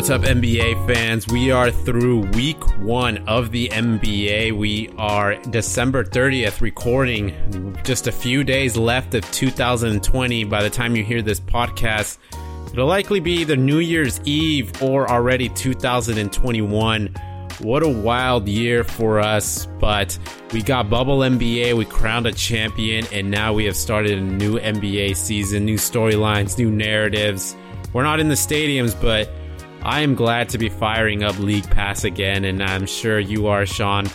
What's up, NBA fans? We are through week one of the NBA. We are December 30th recording, just a few days left of 2020. By the time you hear this podcast, it'll likely be either New Year's Eve or already 2021. What a wild year for us, but we got Bubble NBA, we crowned a champion, and now we have started a new NBA season, new storylines, new narratives. We're not in the stadiums, but I am glad to be firing up League Pass again, and I'm sure you are, Sean.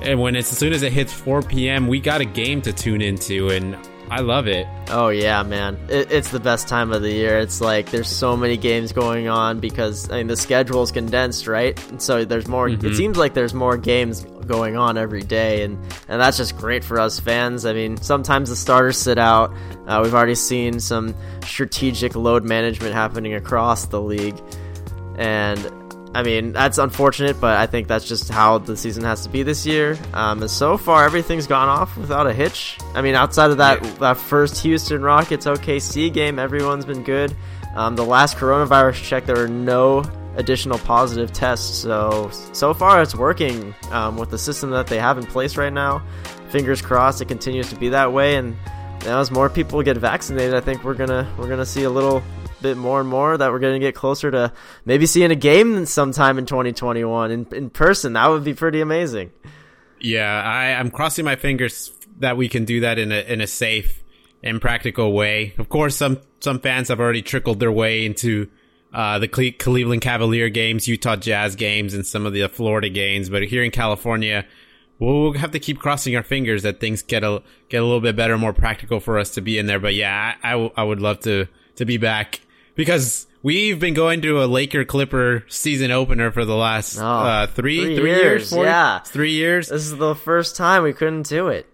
And when it's as soon as it hits 4 p.m., we got a game to tune into, and I love it. Oh yeah, man, it, it's the best time of the year. It's like there's so many games going on because I mean the schedule is condensed, right? And so there's more. Mm-hmm. It seems like there's more games going on every day, and and that's just great for us fans. I mean, sometimes the starters sit out. Uh, we've already seen some strategic load management happening across the league. And I mean, that's unfortunate, but I think that's just how the season has to be this year. Um, so far, everything's gone off without a hitch. I mean, outside of that, that first Houston Rockets OKC game, everyone's been good. Um, the last coronavirus check, there were no additional positive tests. So, so far, it's working um, with the system that they have in place right now. Fingers crossed it continues to be that way. And as more people get vaccinated, I think we're gonna we're gonna see a little bit more and more that we're going to get closer to maybe seeing a game sometime in 2021 in, in person. That would be pretty amazing. Yeah, I, I'm crossing my fingers that we can do that in a in a safe and practical way. Of course, some some fans have already trickled their way into uh, the Cle- Cleveland Cavalier games, Utah Jazz games, and some of the Florida games. But here in California, we'll have to keep crossing our fingers that things get a get a little bit better, more practical for us to be in there. But yeah, I, I, w- I would love to to be back because we've been going to a Laker Clipper season opener for the last oh, uh, three, three, three years, years yeah, three years. This is the first time we couldn't do it,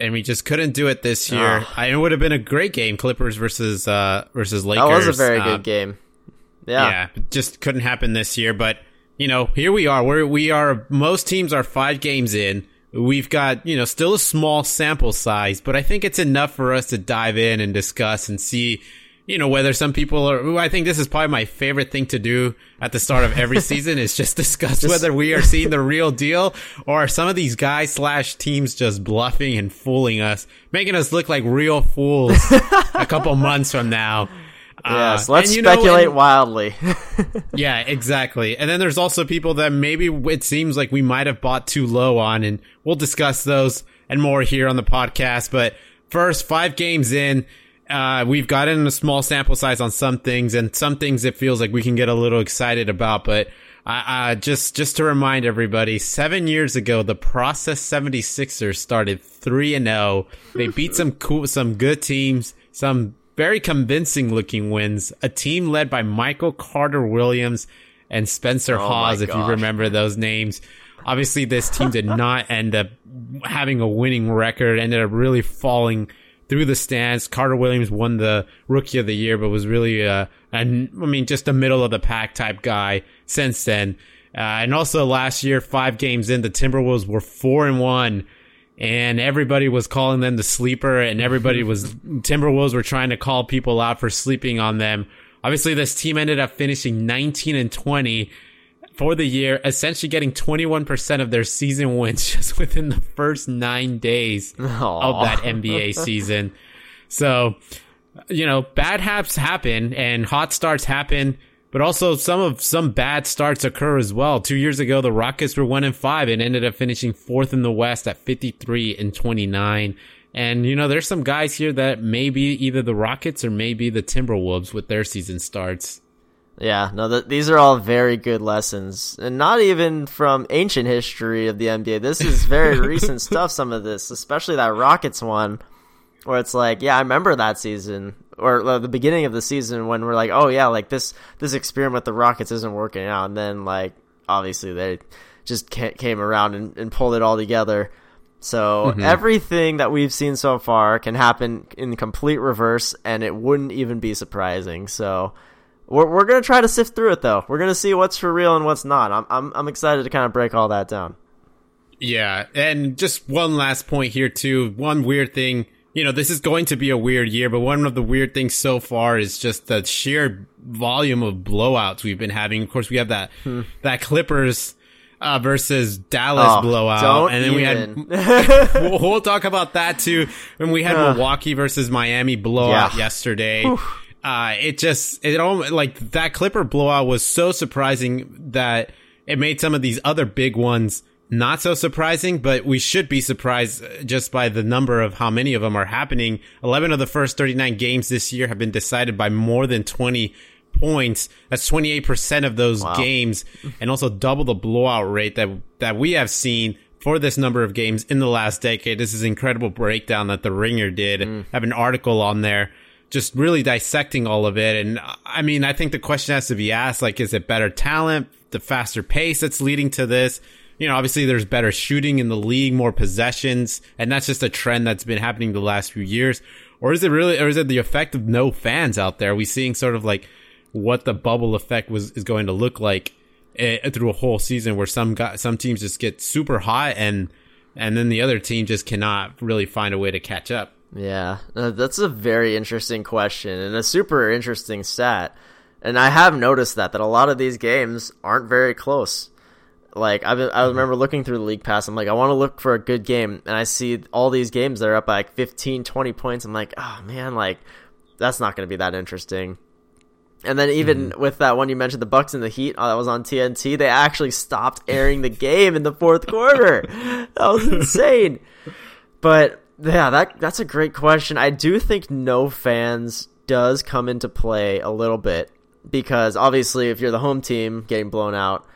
and we just couldn't do it this year. Oh. I, it would have been a great game, Clippers versus uh, versus Lakers. That was a very uh, good game. Yeah, yeah, just couldn't happen this year. But you know, here we are. Where we are, most teams are five games in. We've got, you know, still a small sample size, but I think it's enough for us to dive in and discuss and see you know, whether some people are, I think this is probably my favorite thing to do at the start of every season is just discuss just, whether we are seeing the real deal or some of these guys slash teams just bluffing and fooling us, making us look like real fools a couple months from now. Yes, uh, let's speculate know, and, wildly. yeah, exactly. And then there's also people that maybe it seems like we might have bought too low on, and we'll discuss those and more here on the podcast. But first, five games in, uh, we've gotten a small sample size on some things, and some things it feels like we can get a little excited about. But uh, just just to remind everybody, seven years ago, the Process 76ers started three and zero. Oh. They beat some cool, some good teams, some very convincing looking wins. A team led by Michael Carter Williams and Spencer oh Hawes, if you remember those names. Obviously, this team did not end up having a winning record. Ended up really falling through the stands. Carter Williams won the Rookie of the Year, but was really, uh, and I mean, just a middle of the pack type guy since then. Uh, and also last year, five games in, the Timberwolves were four and one, and everybody was calling them the sleeper, and everybody was Timberwolves were trying to call people out for sleeping on them. Obviously, this team ended up finishing 19 and 20 for the year, essentially getting 21% of their season wins just within the first nine days Aww. of that NBA season. So, you know, bad haps happen and hot starts happen, but also some of some bad starts occur as well. Two years ago, the Rockets were one and five and ended up finishing fourth in the West at 53 and 29. And, you know, there's some guys here that may be either the Rockets or maybe the Timberwolves with their season starts. Yeah, no, th- these are all very good lessons, and not even from ancient history of the NBA. This is very recent stuff. Some of this, especially that Rockets one, where it's like, yeah, I remember that season or uh, the beginning of the season when we're like, oh yeah, like this this experiment with the Rockets isn't working out, and then like obviously they just came around and, and pulled it all together. So mm-hmm. everything that we've seen so far can happen in complete reverse, and it wouldn't even be surprising. So we're, we're gonna try to sift through it though. We're gonna see what's for real and what's not. I'm I'm I'm excited to kind of break all that down. Yeah, and just one last point here too. One weird thing you know, this is going to be a weird year, but one of the weird things so far is just the sheer volume of blowouts we've been having. Of course, we have that, hmm. that Clippers, uh, versus Dallas oh, blowout. and then even. we had, we'll, we'll, talk about that too. When we had uh, Milwaukee versus Miami blowout yeah. yesterday. Uh, it just, it all, like that Clipper blowout was so surprising that it made some of these other big ones not so surprising, but we should be surprised just by the number of how many of them are happening. 11 of the first 39 games this year have been decided by more than 20 points. That's 28% of those wow. games and also double the blowout rate that, that we have seen for this number of games in the last decade. This is incredible breakdown that the Ringer did. Mm. I have an article on there just really dissecting all of it. And I mean, I think the question has to be asked, like, is it better talent, the faster pace that's leading to this? you know, obviously there's better shooting in the league, more possessions, and that's just a trend that's been happening the last few years. Or is it really, or is it the effect of no fans out there? Are we seeing sort of like what the bubble effect was is going to look like uh, through a whole season, where some got, some teams just get super hot and and then the other team just cannot really find a way to catch up. Yeah, uh, that's a very interesting question and a super interesting stat. And I have noticed that that a lot of these games aren't very close. Like I, I mm-hmm. remember looking through the league pass. I'm like, I want to look for a good game, and I see all these games that are up by like 15, 20 points. I'm like, oh man, like that's not going to be that interesting. And then even mm-hmm. with that one you mentioned, the Bucks and the Heat, oh, that was on TNT. They actually stopped airing the game in the fourth quarter. That was insane. But yeah, that that's a great question. I do think no fans does come into play a little bit because obviously, if you're the home team getting blown out,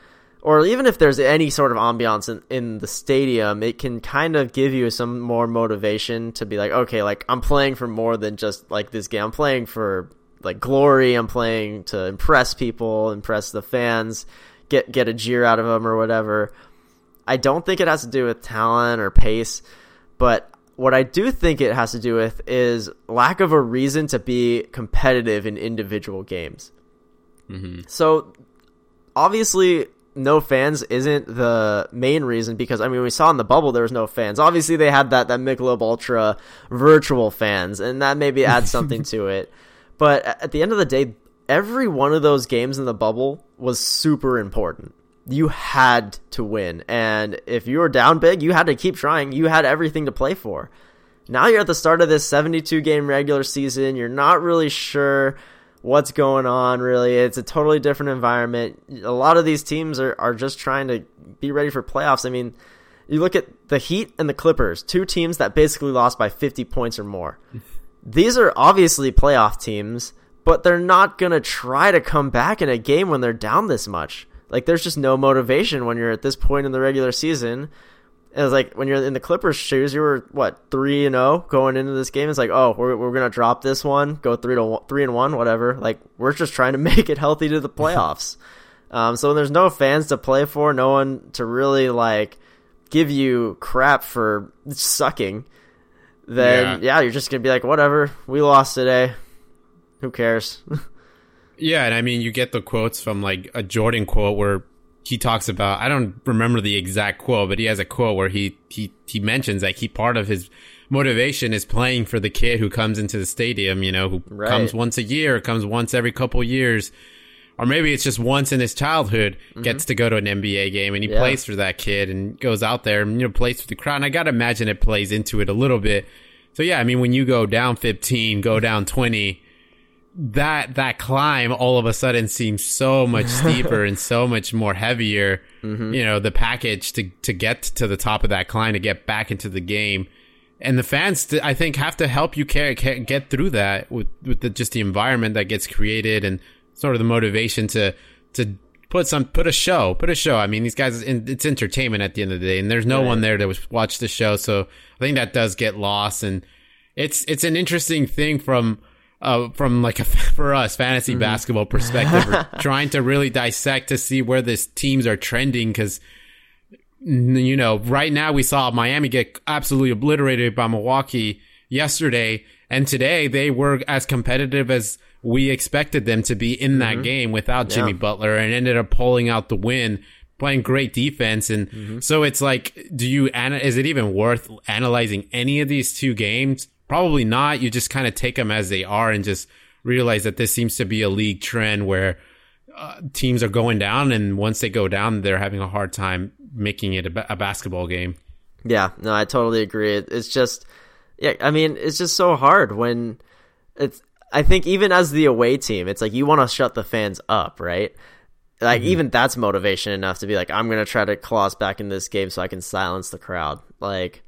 or even if there's any sort of ambiance in, in the stadium, it can kind of give you some more motivation to be like, okay, like I'm playing for more than just like this game. I'm playing for like glory. I'm playing to impress people, impress the fans, get get a jeer out of them or whatever. I don't think it has to do with talent or pace, but what I do think it has to do with is lack of a reason to be competitive in individual games. Mm-hmm. So obviously no fans isn't the main reason because I mean we saw in the bubble there was no fans. Obviously they had that that Michelob Ultra virtual fans and that maybe adds something to it. But at the end of the day, every one of those games in the bubble was super important. You had to win, and if you were down big, you had to keep trying. You had everything to play for. Now you're at the start of this 72 game regular season. You're not really sure what's going on really it's a totally different environment a lot of these teams are, are just trying to be ready for playoffs i mean you look at the heat and the clippers two teams that basically lost by 50 points or more these are obviously playoff teams but they're not going to try to come back in a game when they're down this much like there's just no motivation when you're at this point in the regular season it was like when you're in the Clippers shoes, you were what three and zero oh going into this game. It's like, oh, we're we're gonna drop this one, go three to one, three and one, whatever. Like we're just trying to make it healthy to the playoffs. um, so when there's no fans to play for, no one to really like give you crap for sucking, then yeah, yeah you're just gonna be like, whatever, we lost today. Who cares? yeah, and I mean, you get the quotes from like a Jordan quote where he talks about I don't remember the exact quote, but he has a quote where he he he mentions that he part of his motivation is playing for the kid who comes into the stadium, you know, who right. comes once a year, comes once every couple years, or maybe it's just once in his childhood mm-hmm. gets to go to an NBA game and he yeah. plays for that kid and goes out there and you know plays for the crowd. And I gotta imagine it plays into it a little bit. So yeah, I mean when you go down 15, go down 20 that that climb all of a sudden seems so much steeper and so much more heavier. Mm-hmm. You know, the package to to get to the top of that climb to get back into the game, and the fans, I think, have to help you care, get through that with with the, just the environment that gets created and sort of the motivation to to put some put a show, put a show. I mean, these guys, it's entertainment at the end of the day, and there's no right. one there to watch the show, so I think that does get lost, and it's it's an interesting thing from uh, from like a, for us fantasy mm-hmm. basketball perspective, trying to really dissect to see where these teams are trending because you know right now we saw Miami get absolutely obliterated by Milwaukee yesterday, and today they were as competitive as we expected them to be in that mm-hmm. game without Jimmy yeah. Butler, and ended up pulling out the win. Playing great defense, and mm-hmm. so it's like, do you? Is it even worth analyzing any of these two games Probably not. You just kind of take them as they are and just realize that this seems to be a league trend where uh, teams are going down, and once they go down, they're having a hard time making it a, ba- a basketball game. Yeah, no, I totally agree. It's just, yeah, I mean, it's just so hard when it's. I think even as the away team, it's like you want to shut the fans up, right? Like mm-hmm. even that's motivation enough to be like, I'm gonna try to claw us back in this game so I can silence the crowd. Like,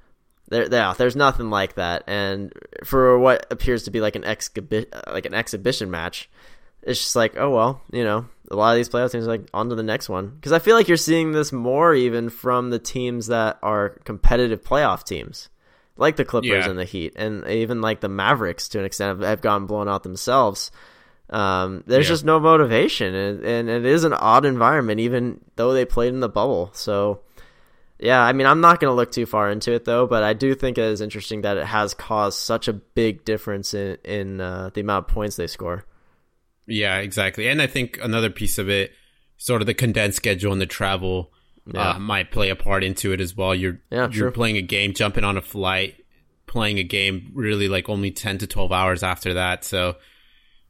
there, yeah, there's nothing like that. And for what appears to be like an exhibi- like an exhibition match, it's just like, oh well, you know, a lot of these playoff teams are like on to the next one because I feel like you're seeing this more even from the teams that are competitive playoff teams, like the Clippers yeah. and the Heat, and even like the Mavericks to an extent have, have gone blown out themselves. Um, there's yeah. just no motivation, and, and it is an odd environment, even though they played in the bubble. So, yeah, I mean, I'm not going to look too far into it though, but I do think it is interesting that it has caused such a big difference in in uh, the amount of points they score. Yeah, exactly. And I think another piece of it, sort of the condensed schedule and the travel, yeah. uh, might play a part into it as well. You're yeah, you're playing a game, jumping on a flight, playing a game really like only ten to twelve hours after that. So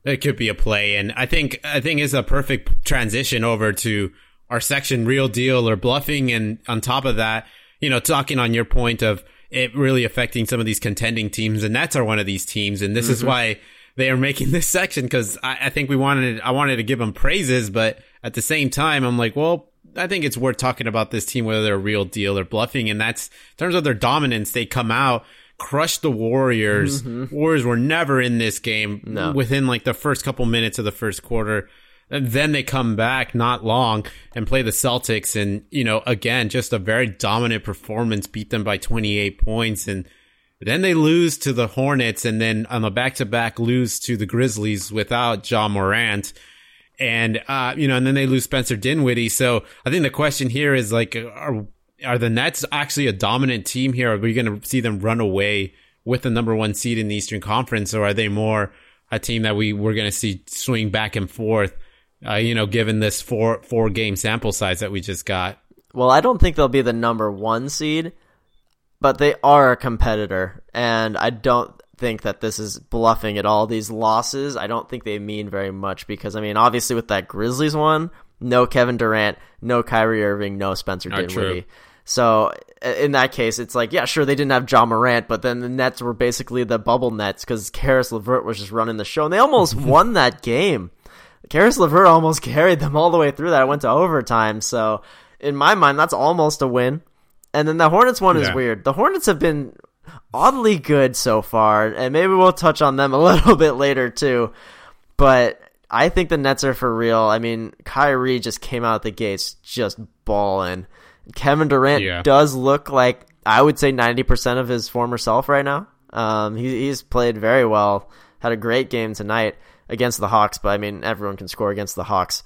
it could be a play. And I think I think is a perfect transition over to our section, real deal or bluffing. And on top of that, you know, talking on your point of it really affecting some of these contending teams, and Nets are one of these teams. And this mm-hmm. is why they are making this section because I, I, think we wanted I wanted to give them praises, but at the same time, I'm like, well, I think it's worth talking about this team whether they're a real deal or bluffing, and that's in terms of their dominance. They come out, crush the Warriors. Mm-hmm. Warriors were never in this game no. within like the first couple minutes of the first quarter. And then they come back not long and play the Celtics. And, you know, again, just a very dominant performance, beat them by 28 points. And then they lose to the Hornets and then on the back to back lose to the Grizzlies without Ja Morant. And, uh, you know, and then they lose Spencer Dinwiddie. So I think the question here is like, are, are the Nets actually a dominant team here? Are we going to see them run away with the number one seed in the Eastern Conference? Or are they more a team that we, we're going to see swing back and forth, uh, you know, given this four, four game sample size that we just got? Well, I don't think they'll be the number one seed but they are a competitor, and I don't think that this is bluffing at all. These losses, I don't think they mean very much because I mean, obviously with that Grizzlies one, no Kevin Durant, no Kyrie Irving, no Spencer Dinwiddie. So in that case, it's like, yeah, sure, they didn't have Ja Morant, but then the Nets were basically the bubble Nets because Caris LeVert was just running the show, and they almost won that game. Caris LeVert almost carried them all the way through that. It went to overtime. So in my mind, that's almost a win. And then the Hornets one yeah. is weird. The Hornets have been oddly good so far, and maybe we'll touch on them a little bit later too. But I think the Nets are for real. I mean, Kyrie just came out the gates just balling. Kevin Durant yeah. does look like I would say ninety percent of his former self right now. Um, he, he's played very well. Had a great game tonight against the Hawks, but I mean, everyone can score against the Hawks.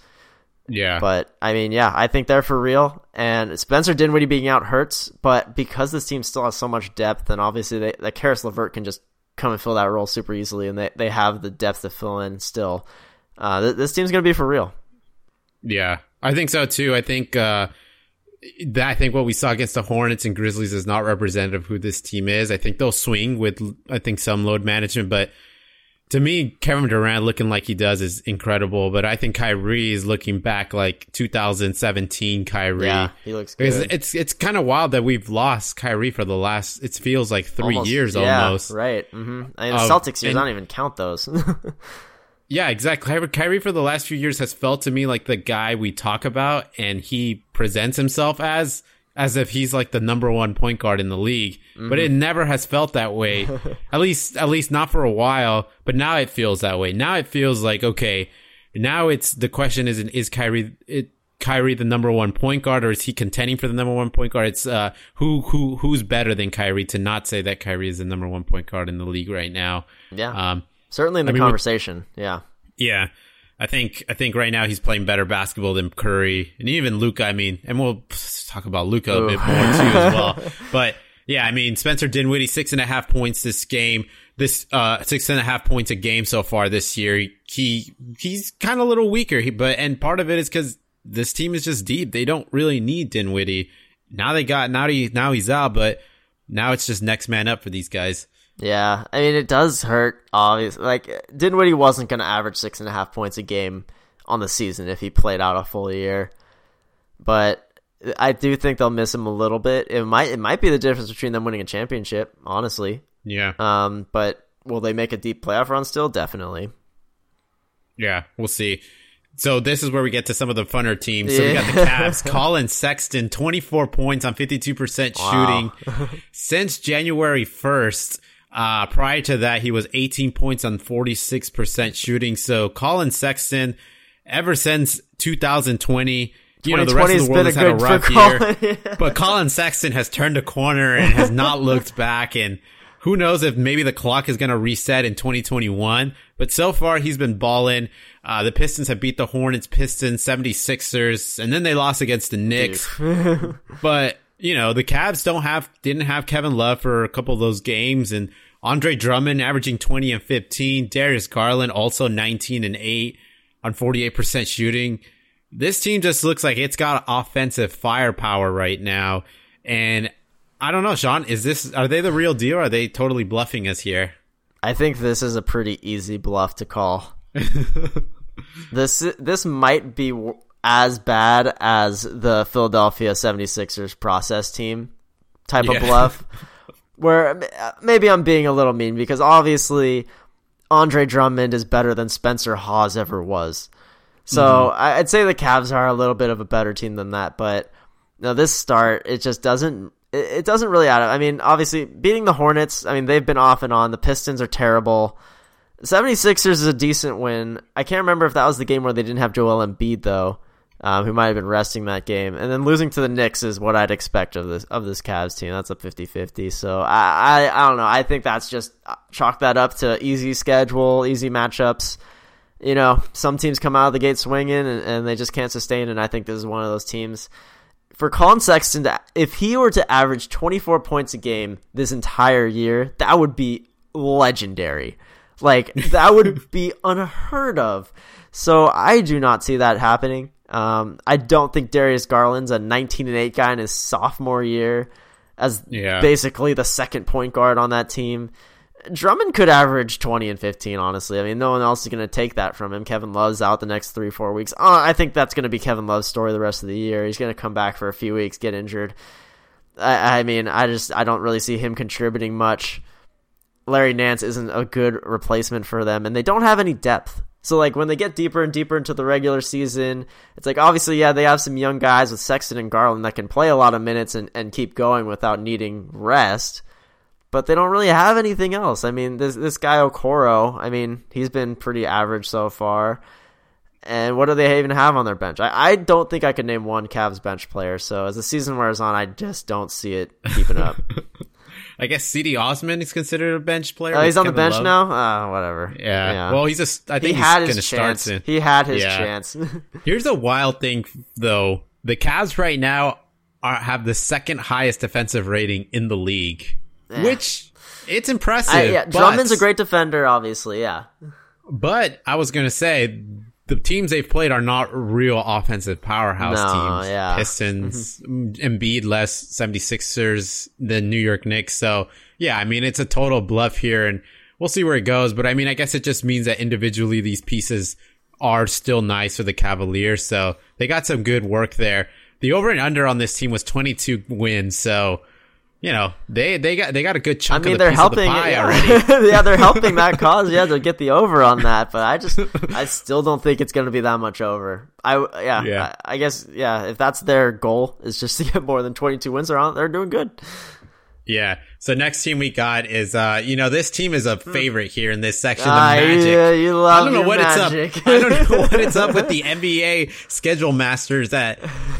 Yeah. But I mean, yeah, I think they're for real. And Spencer Dinwiddie being out hurts, but because this team still has so much depth, and obviously they, that Caris LeVert can just come and fill that role super easily, and they, they have the depth to fill in still. Uh, th- this team's gonna be for real. Yeah, I think so too. I think uh, that I think what we saw against the Hornets and Grizzlies is not representative of who this team is. I think they'll swing with I think some load management, but to me, Kevin Durant looking like he does is incredible, but I think Kyrie is looking back like 2017 Kyrie. Yeah, he looks good. It's it's, it's kind of wild that we've lost Kyrie for the last. It feels like three almost, years yeah, almost. Right. Mm-hmm. I mean, the Celtics years. I don't even count those. yeah, exactly. Kyrie for the last few years has felt to me like the guy we talk about, and he presents himself as as if he's like the number one point guard in the league. Mm-hmm. But it mm-hmm. never has felt that way. at least at least not for a while. But now it feels that way. Now it feels like okay. Now it's the question is is Kyrie it Kyrie the number one point guard or is he contending for the number one point guard? It's uh who who who's better than Kyrie to not say that Kyrie is the number one point guard in the league right now. Yeah. Um certainly in the I mean, conversation. With, yeah. Yeah. I think I think right now he's playing better basketball than Curry and even Luka. I mean, and we'll talk about Luka a bit more too as well. But yeah, I mean, Spencer Dinwiddie six and a half points this game. This uh six and a half points a game so far this year. He he's kind of a little weaker. He, but and part of it is because this team is just deep. They don't really need Dinwiddie. Now they got now he now he's out, but now it's just next man up for these guys. Yeah, I mean it does hurt. Obviously, like Dinwiddie wasn't going to average six and a half points a game on the season if he played out a full year, but I do think they'll miss him a little bit. It might it might be the difference between them winning a championship, honestly. Yeah. Um, but will they make a deep playoff run still? Definitely. Yeah, we'll see. So this is where we get to some of the funner teams. So we got the Cavs. Collin Sexton, 24 points on 52% wow. shooting since January 1st. Uh, prior to that, he was 18 points on 46% shooting. So Collin Sexton, ever since 2020, you know, the rest of the world has had a rough year, but Collin Sexton has turned a corner and has not looked back. And who knows if maybe the clock is going to reset in 2021. But so far, he's been balling. Uh, the Pistons have beat the Hornets, Pistons, 76ers, and then they lost against the Knicks. but, you know, the Cavs don't have, didn't have Kevin Love for a couple of those games and Andre Drummond averaging 20 and 15. Darius Garland also 19 and 8 on 48% shooting. This team just looks like it's got offensive firepower right now. And I don't know, Sean, is this, are they the real deal? are they totally bluffing us here? I think this is a pretty easy bluff to call. this this might be as bad as the Philadelphia 76ers process team type yeah. of bluff. Where maybe I'm being a little mean because obviously Andre Drummond is better than Spencer Hawes ever was. So mm-hmm. I'd say the Cavs are a little bit of a better team than that, but no, this start it just doesn't it doesn't really add up. I mean, obviously beating the Hornets, I mean they've been off and on. The Pistons are terrible. 76ers is a decent win. I can't remember if that was the game where they didn't have Joel Embiid though, um, who might have been resting that game. And then losing to the Knicks is what I'd expect of this of this Cavs team. That's a 50-50. So I, I I don't know. I think that's just uh, chalk that up to easy schedule, easy matchups. You know, some teams come out of the gate swinging and, and they just can't sustain. And I think this is one of those teams. For Collin Sexton, to, if he were to average 24 points a game this entire year, that would be legendary. Like that would be unheard of. So I do not see that happening. Um, I don't think Darius Garland's a 19 and 8 guy in his sophomore year as yeah. basically the second point guard on that team. Drummond could average 20 and 15, honestly. I mean, no one else is going to take that from him. Kevin Love's out the next three, four weeks. Uh, I think that's going to be Kevin Love's story the rest of the year. He's going to come back for a few weeks, get injured. I, I mean, I just, I don't really see him contributing much. Larry Nance isn't a good replacement for them, and they don't have any depth. So like when they get deeper and deeper into the regular season, it's like obviously yeah they have some young guys with Sexton and Garland that can play a lot of minutes and, and keep going without needing rest, but they don't really have anything else. I mean this this guy Okoro, I mean he's been pretty average so far. And what do they even have on their bench? I, I don't think I could name one Cavs bench player. So as the season wears on, I just don't see it keeping up. I guess Cedi Osman is considered a bench player. Oh, he's on the bench Love. now. Oh, whatever. Yeah. yeah. Well, he's a. I think he had his chance. He had his yeah. chance. Here's a wild thing, though. The Cavs right now are have the second highest defensive rating in the league, yeah. which it's impressive. I, yeah, Drummond's a great defender, obviously. Yeah. But I was gonna say the teams they've played are not real offensive powerhouse no, teams. Yeah. Pistons, mm-hmm. Embiid less 76ers than New York Knicks. So yeah, I mean, it's a total bluff here and we'll see where it goes. But I mean, I guess it just means that individually these pieces are still nice for the Cavaliers. So they got some good work there. The over and under on this team was 22 wins. So you know, they they got they got a good chunk I mean, of the they're helping, the yeah. already. yeah, they're helping that cause. Yeah, to get the over on that, but I just I still don't think it's going to be that much over. I yeah, yeah. I, I, guess yeah. If that's their goal is just to get more than twenty two wins, they're on. They're doing good. Yeah. So next team we got is uh you know this team is a hmm. favorite here in this section. The uh, Magic. Yeah, you love I don't know what magic. it's up. I don't know what it's up with the NBA schedule masters. That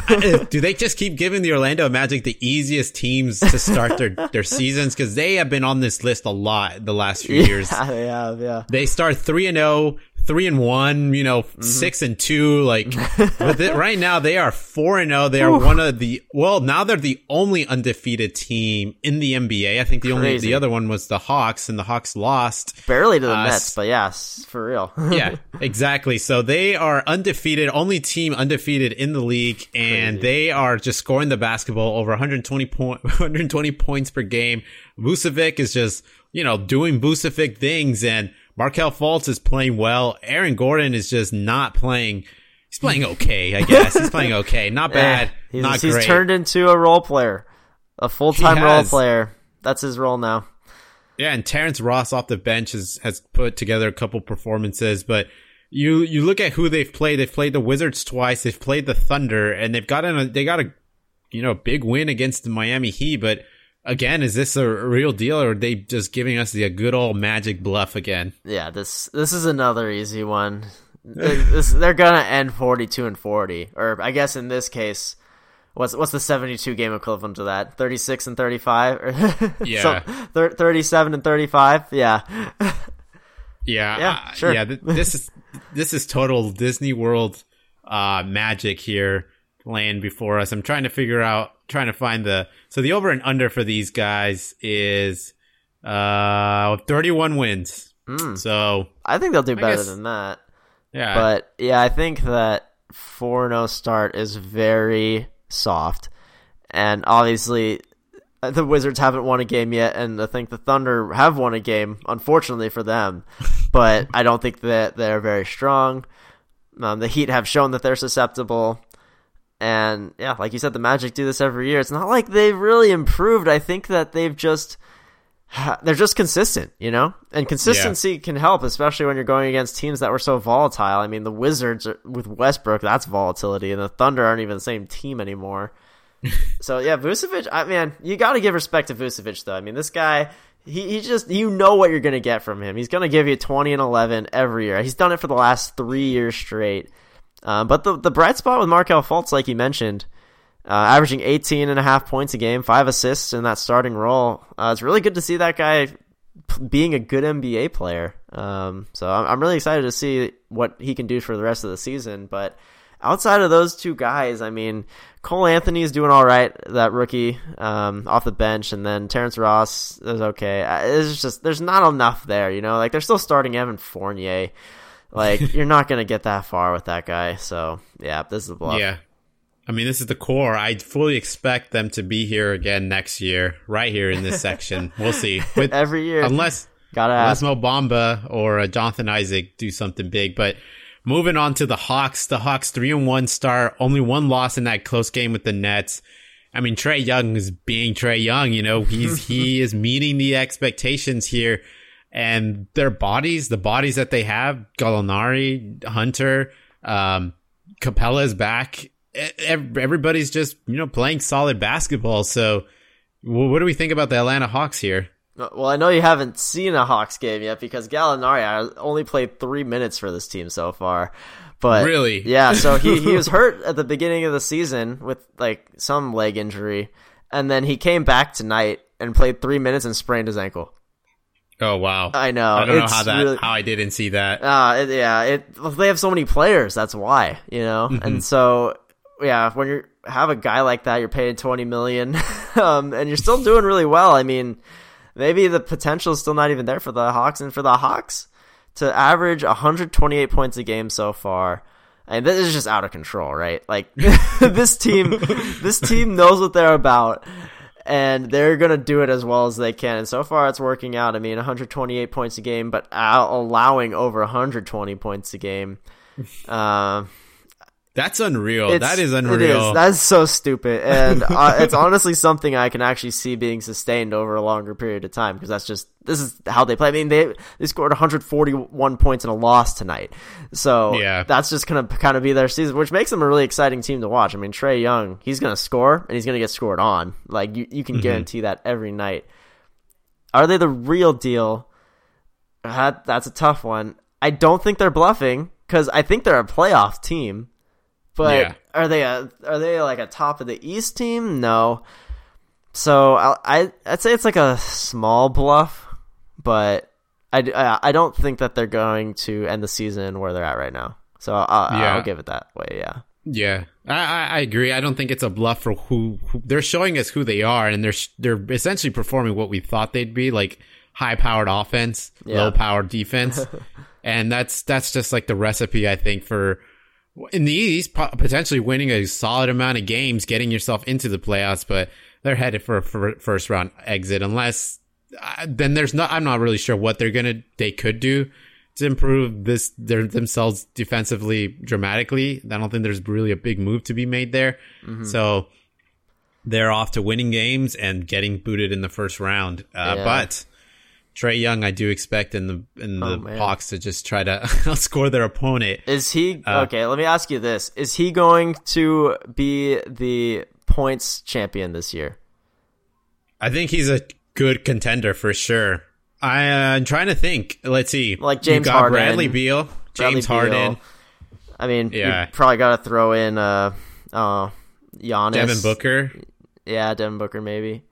uh, do they just keep giving the Orlando Magic the easiest teams to start their their seasons because they have been on this list a lot the last few yeah, years. They have, yeah. They start three and 0, three and one, you know, mm-hmm. six and two. Like it, right now, they are four and zero. Oh. They are one of the well, now they're the only undefeated team in the NBA. I think the Crazy. only the other one was the Hawks, and the Hawks lost barely to the uh, Nets, but yes, for real. yeah, exactly. So they are undefeated, only team undefeated in the league, and Crazy. they are just scoring the basketball over 120 point, 120 points per game. Vucevic is just you know doing Vucevic things and Markelle Fultz is playing well. Aaron Gordon is just not playing. He's playing okay, I guess. He's playing okay. Not bad. he's, not he's great. turned into a role player, a full time role player. That's his role now. Yeah, and Terrence Ross off the bench has, has put together a couple performances, but you you look at who they've played. They've played the Wizards twice. They've played the Thunder, and they've gotten a they got a you know big win against the Miami Heat. But again, is this a real deal or are they just giving us the good old magic bluff again? Yeah, this this is another easy one. this, they're gonna end forty two and forty, or I guess in this case, what's what's the seventy two game equivalent to that? Thirty six and thirty five, yeah, so, thirty seven and thirty five, yeah. yeah, yeah, uh, sure. Yeah, this is this is total Disney World uh, magic here laying before us. I'm trying to figure out trying to find the so the over and under for these guys is uh 31 wins. Mm. So I think they'll do better guess, than that. Yeah. But yeah, I think that 4-0 start is very soft. And obviously the Wizards haven't won a game yet, and I think the Thunder have won a game, unfortunately for them. but I don't think that they're very strong. Um, the Heat have shown that they're susceptible. And yeah, like you said, the Magic do this every year. It's not like they've really improved. I think that they've just they're just consistent, you know? And consistency yeah. can help, especially when you're going against teams that were so volatile. I mean, the Wizards with Westbrook, that's volatility, and the Thunder aren't even the same team anymore. so yeah, Vucevic, I man, you got to give respect to Vucevic though. I mean, this guy, he, he just you know what you're going to get from him. He's going to give you 20 and 11 every year. He's done it for the last 3 years straight. Uh, but the the bright spot with Markelle Fultz, like you mentioned, uh, averaging 18 and a half points a game, five assists in that starting role. Uh, it's really good to see that guy being a good NBA player. Um, so I'm, I'm really excited to see what he can do for the rest of the season. But outside of those two guys, I mean, Cole Anthony is doing all right, that rookie um, off the bench, and then Terrence Ross is okay. Uh, it's just there's not enough there, you know. Like they're still starting Evan Fournier. Like you're not gonna get that far with that guy. So yeah, this is a bluff. Yeah. I mean, this is the core. I fully expect them to be here again next year, right here in this section. We'll see. With, Every year, unless Gotta unless Mo Bamba or uh, Jonathan Isaac do something big. But moving on to the Hawks, the Hawks three and one start, only one loss in that close game with the Nets. I mean, Trae Young is being Trae Young. You know, he's he is meeting the expectations here and their bodies, the bodies that they have, Gallinari, Hunter, um, Capela is back. Everybody's just, you know, playing solid basketball. So what do we think about the Atlanta Hawks here? Uh, well, I know you haven't seen a Hawks game yet because Gallinari only played three minutes for this team so far. But really, yeah. So he, he was hurt at the beginning of the season with like some leg injury, and then he came back tonight and played three minutes and sprained his ankle. Oh wow! I know. I don't know how that really, how I didn't see that. Uh, yeah, it they have so many players. That's why you know, mm-hmm. and so yeah, when you have a guy like that, you're paying twenty million, um, and you're still doing really well. I mean, maybe the potential is still not even there for the Hawks, and for the Hawks to average 128 points a game so far. And this is just out of control, right? Like this team, this team knows what they're about, and they're going to do it as well as they can. And so far, it's working out. I mean, 128 points a game, but allowing over 120 points a game. Uh, that's unreal. That is unreal. That's so stupid, and uh, it's honestly something I can actually see being sustained over a longer period of time because that's just this is how they play. I mean, they they scored 141 points in a loss tonight, so yeah, that's just gonna kind of be their season, which makes them a really exciting team to watch. I mean, Trae Young, he's gonna score and he's gonna get scored on. Like you, you can mm-hmm. guarantee that every night. Are they the real deal? That that's a tough one. I don't think they're bluffing because I think they're a playoff team. But yeah. are they a are they like a top of the East team? No. So I, I I'd say it's like a small bluff, but I, I don't think that they're going to end the season where they're at right now. So I'll, yeah. I'll give it that way. Yeah. Yeah, I, I agree. I don't think it's a bluff for who, who, they're showing us who they are, and they're they're essentially performing what we thought they'd be, like high powered offense, yeah. low powered defense, and that's that's just like the recipe I think for in the East potentially winning a solid amount of games, getting yourself into the playoffs, but they're headed for a first round exit unless uh, then there's not. I'm not really sure what they're gonna they could do to improve this their themselves defensively dramatically. I don't think there's really a big move to be made there. Mm-hmm. So they're off to winning games and getting booted in the first round. Uh, yeah. But Trae Young, I do expect in the in oh, the man. Hawks to just try to outscore their opponent. Is he uh, okay? Let me ask you this: Is he going to be the points champion this year? I think he's a good contender for sure. I, uh, trying to think. Let's see. Like James Harden, Bradley Beal, James Bradley Harden. Beal. I mean, yeah. you probably got to throw in uh, uh, Giannis, Devin Booker. Yeah, Devin Booker maybe.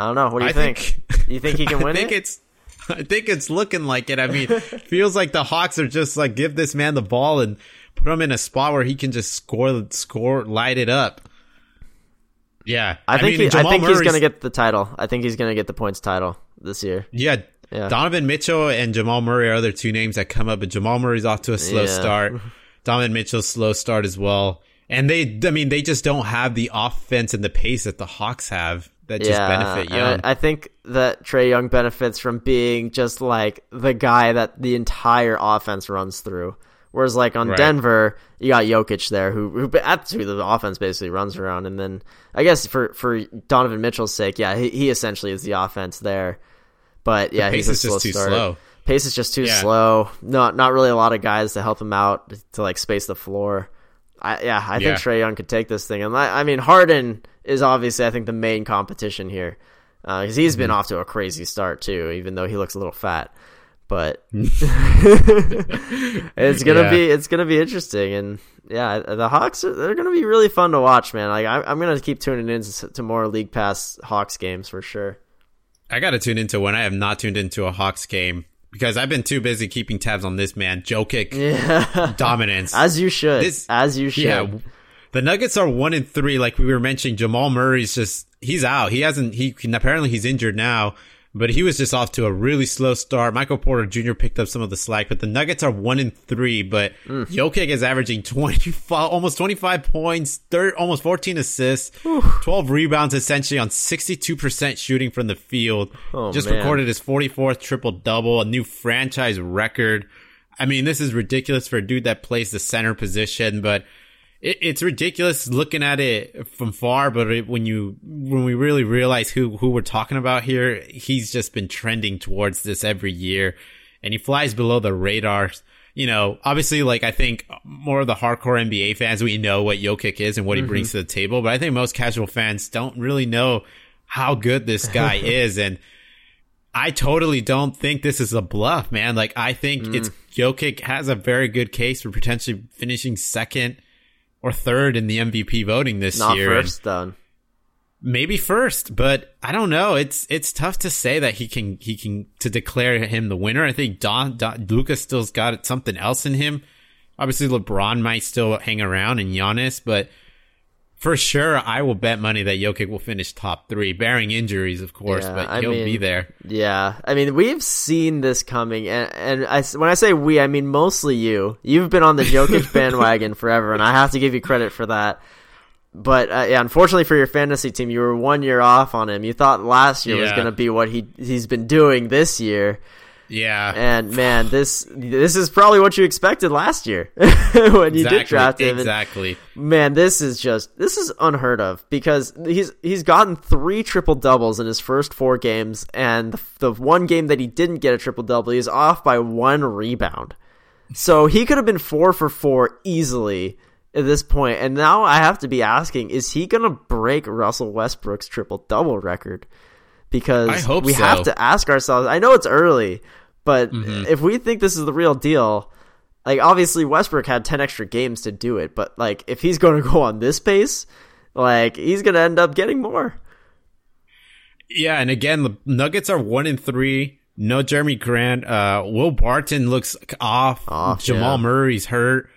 I don't know. What do you think? think? You think he can win I think it? It's, I think it's looking like it. I mean, feels like the Hawks are just like give this man the ball and put him in a spot where he can just score, score, light it up. Yeah, I, I think mean, he, I think he's gonna get the title. I think he's gonna get the points title this year. Yeah, yeah. Donovan Mitchell and Jamal Murray are other two names that come up, but Jamal Murray's off to a slow yeah. start. Donovan Mitchell's slow start as well. And they, I mean, they just don't have the offense and the pace that the Hawks have that just yeah, benefit Young. I think that Trae Young benefits from being just like the guy that the entire offense runs through. Whereas like on right. Denver, you got Jokic there, who, who that's who the offense basically runs around. And then I guess for for Donovan Mitchell's sake, yeah, he, he essentially is the offense there. But yeah, he's just too starter. slow. Pace is just too yeah. slow. Not not really a lot of guys to help him out to like space the floor. I, yeah, I yeah. think Trae Young could take this thing. And I, I, mean, Harden is obviously I think the main competition here because uh, he's mm-hmm. been off to a crazy start too, even though he looks a little fat. But it's gonna yeah. be it's gonna be interesting, and yeah, the Hawks are, they're gonna be really fun to watch, man. Like I, am gonna keep tuning in to more League Pass Hawks games for sure. I got to tune into when I have not tuned into a Hawks game because I've been too busy keeping tabs on this man, Jokic yeah. dominance. As you should. This, As you should. Yeah. The Nuggets are one and three, like we were mentioning. Jamal Murray's just he's out. He hasn't he apparently he's injured now but he was just off to a really slow start. Michael Porter Jr. picked up some of the slack, but the Nuggets are one and three. But mm. Jokic is averaging twenty almost twenty five points, third, almost fourteen assists, twelve rebounds, essentially on sixty two percent shooting from the field. Oh, just man. recorded his forty fourth triple double, a new franchise record. I mean, this is ridiculous for a dude that plays the center position, but it, it's ridiculous looking at it from far, but it, when you when we really realize who who we're talking about here, he's just been trending towards this every year, and he flies below the radar. You know, obviously, like I think more of the hardcore NBA fans, we know what Jokic is and what he mm-hmm. brings to the table, but I think most casual fans don't really know how good this guy is, and I totally don't think this is a bluff, man. Like I think mm. it's Jokic has a very good case for potentially finishing second or third in the MVP voting this year. Not first, done. Maybe first, but I don't know. It's it's tough to say that he can he can to declare him the winner. I think Don, Don Luka's still's got something else in him. Obviously, LeBron might still hang around and Giannis, but for sure, I will bet money that Jokic will finish top three, bearing injuries, of course, yeah, but he'll mean, be there. Yeah, I mean, we've seen this coming, and, and I, when I say we, I mean mostly you. You've been on the Jokic bandwagon forever, and I have to give you credit for that. But uh, yeah, unfortunately for your fantasy team, you were one year off on him. You thought last year yeah. was going to be what he he's been doing this year. Yeah. And man, this this is probably what you expected last year when you exactly, did draft him. Exactly. And man, this is just this is unheard of because he's he's gotten three triple doubles in his first four games, and the, the one game that he didn't get a triple double, he's off by one rebound. So he could have been four for four easily at this point. point, and now I have to be asking: Is he going to break Russell Westbrook's triple double record? Because we so. have to ask ourselves. I know it's early, but mm-hmm. if we think this is the real deal, like obviously Westbrook had 10 extra games to do it, but like if he's going to go on this pace, like he's going to end up getting more. Yeah, and again, the Nuggets are 1 in 3 no Jerami Grant. Uh, Will Barton looks off. Off, Jamal yeah. Murray's hurt.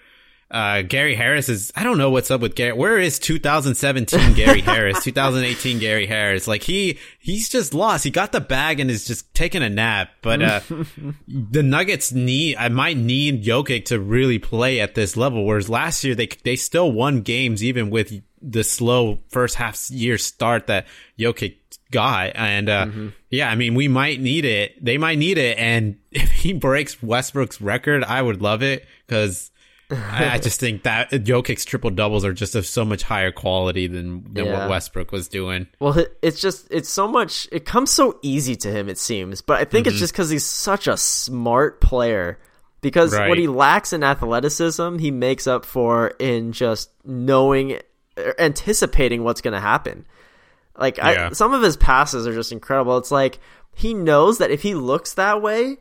Uh, Gary Harris is, I don't know what's up with Gary. Where is 2017 Gary Harris? 2018 Gary Harris? Like he, he's just lost. He got the bag and is just taking a nap. But, uh, the Nuggets need, I might need Jokic to really play at this level. Whereas last year they, they still won games even with the slow first half year start that Jokic got. And, uh, yeah, I mean, we might need it. They might need it. And if he breaks Westbrook's record, I would love it because I, I just think that Jokic's triple doubles are just of so much higher quality than, than Yeah. what Westbrook was doing. Well, it- it's just it's so much. It comes so easy to him, it seems. But I think it's Mm-hmm. just because he's such a smart player. Because Right. what he lacks in athleticism, he makes up for in just knowing, er, anticipating what's going to happen. Like Yeah. I, some of his passes are just incredible. It's like he knows that if he looks that way,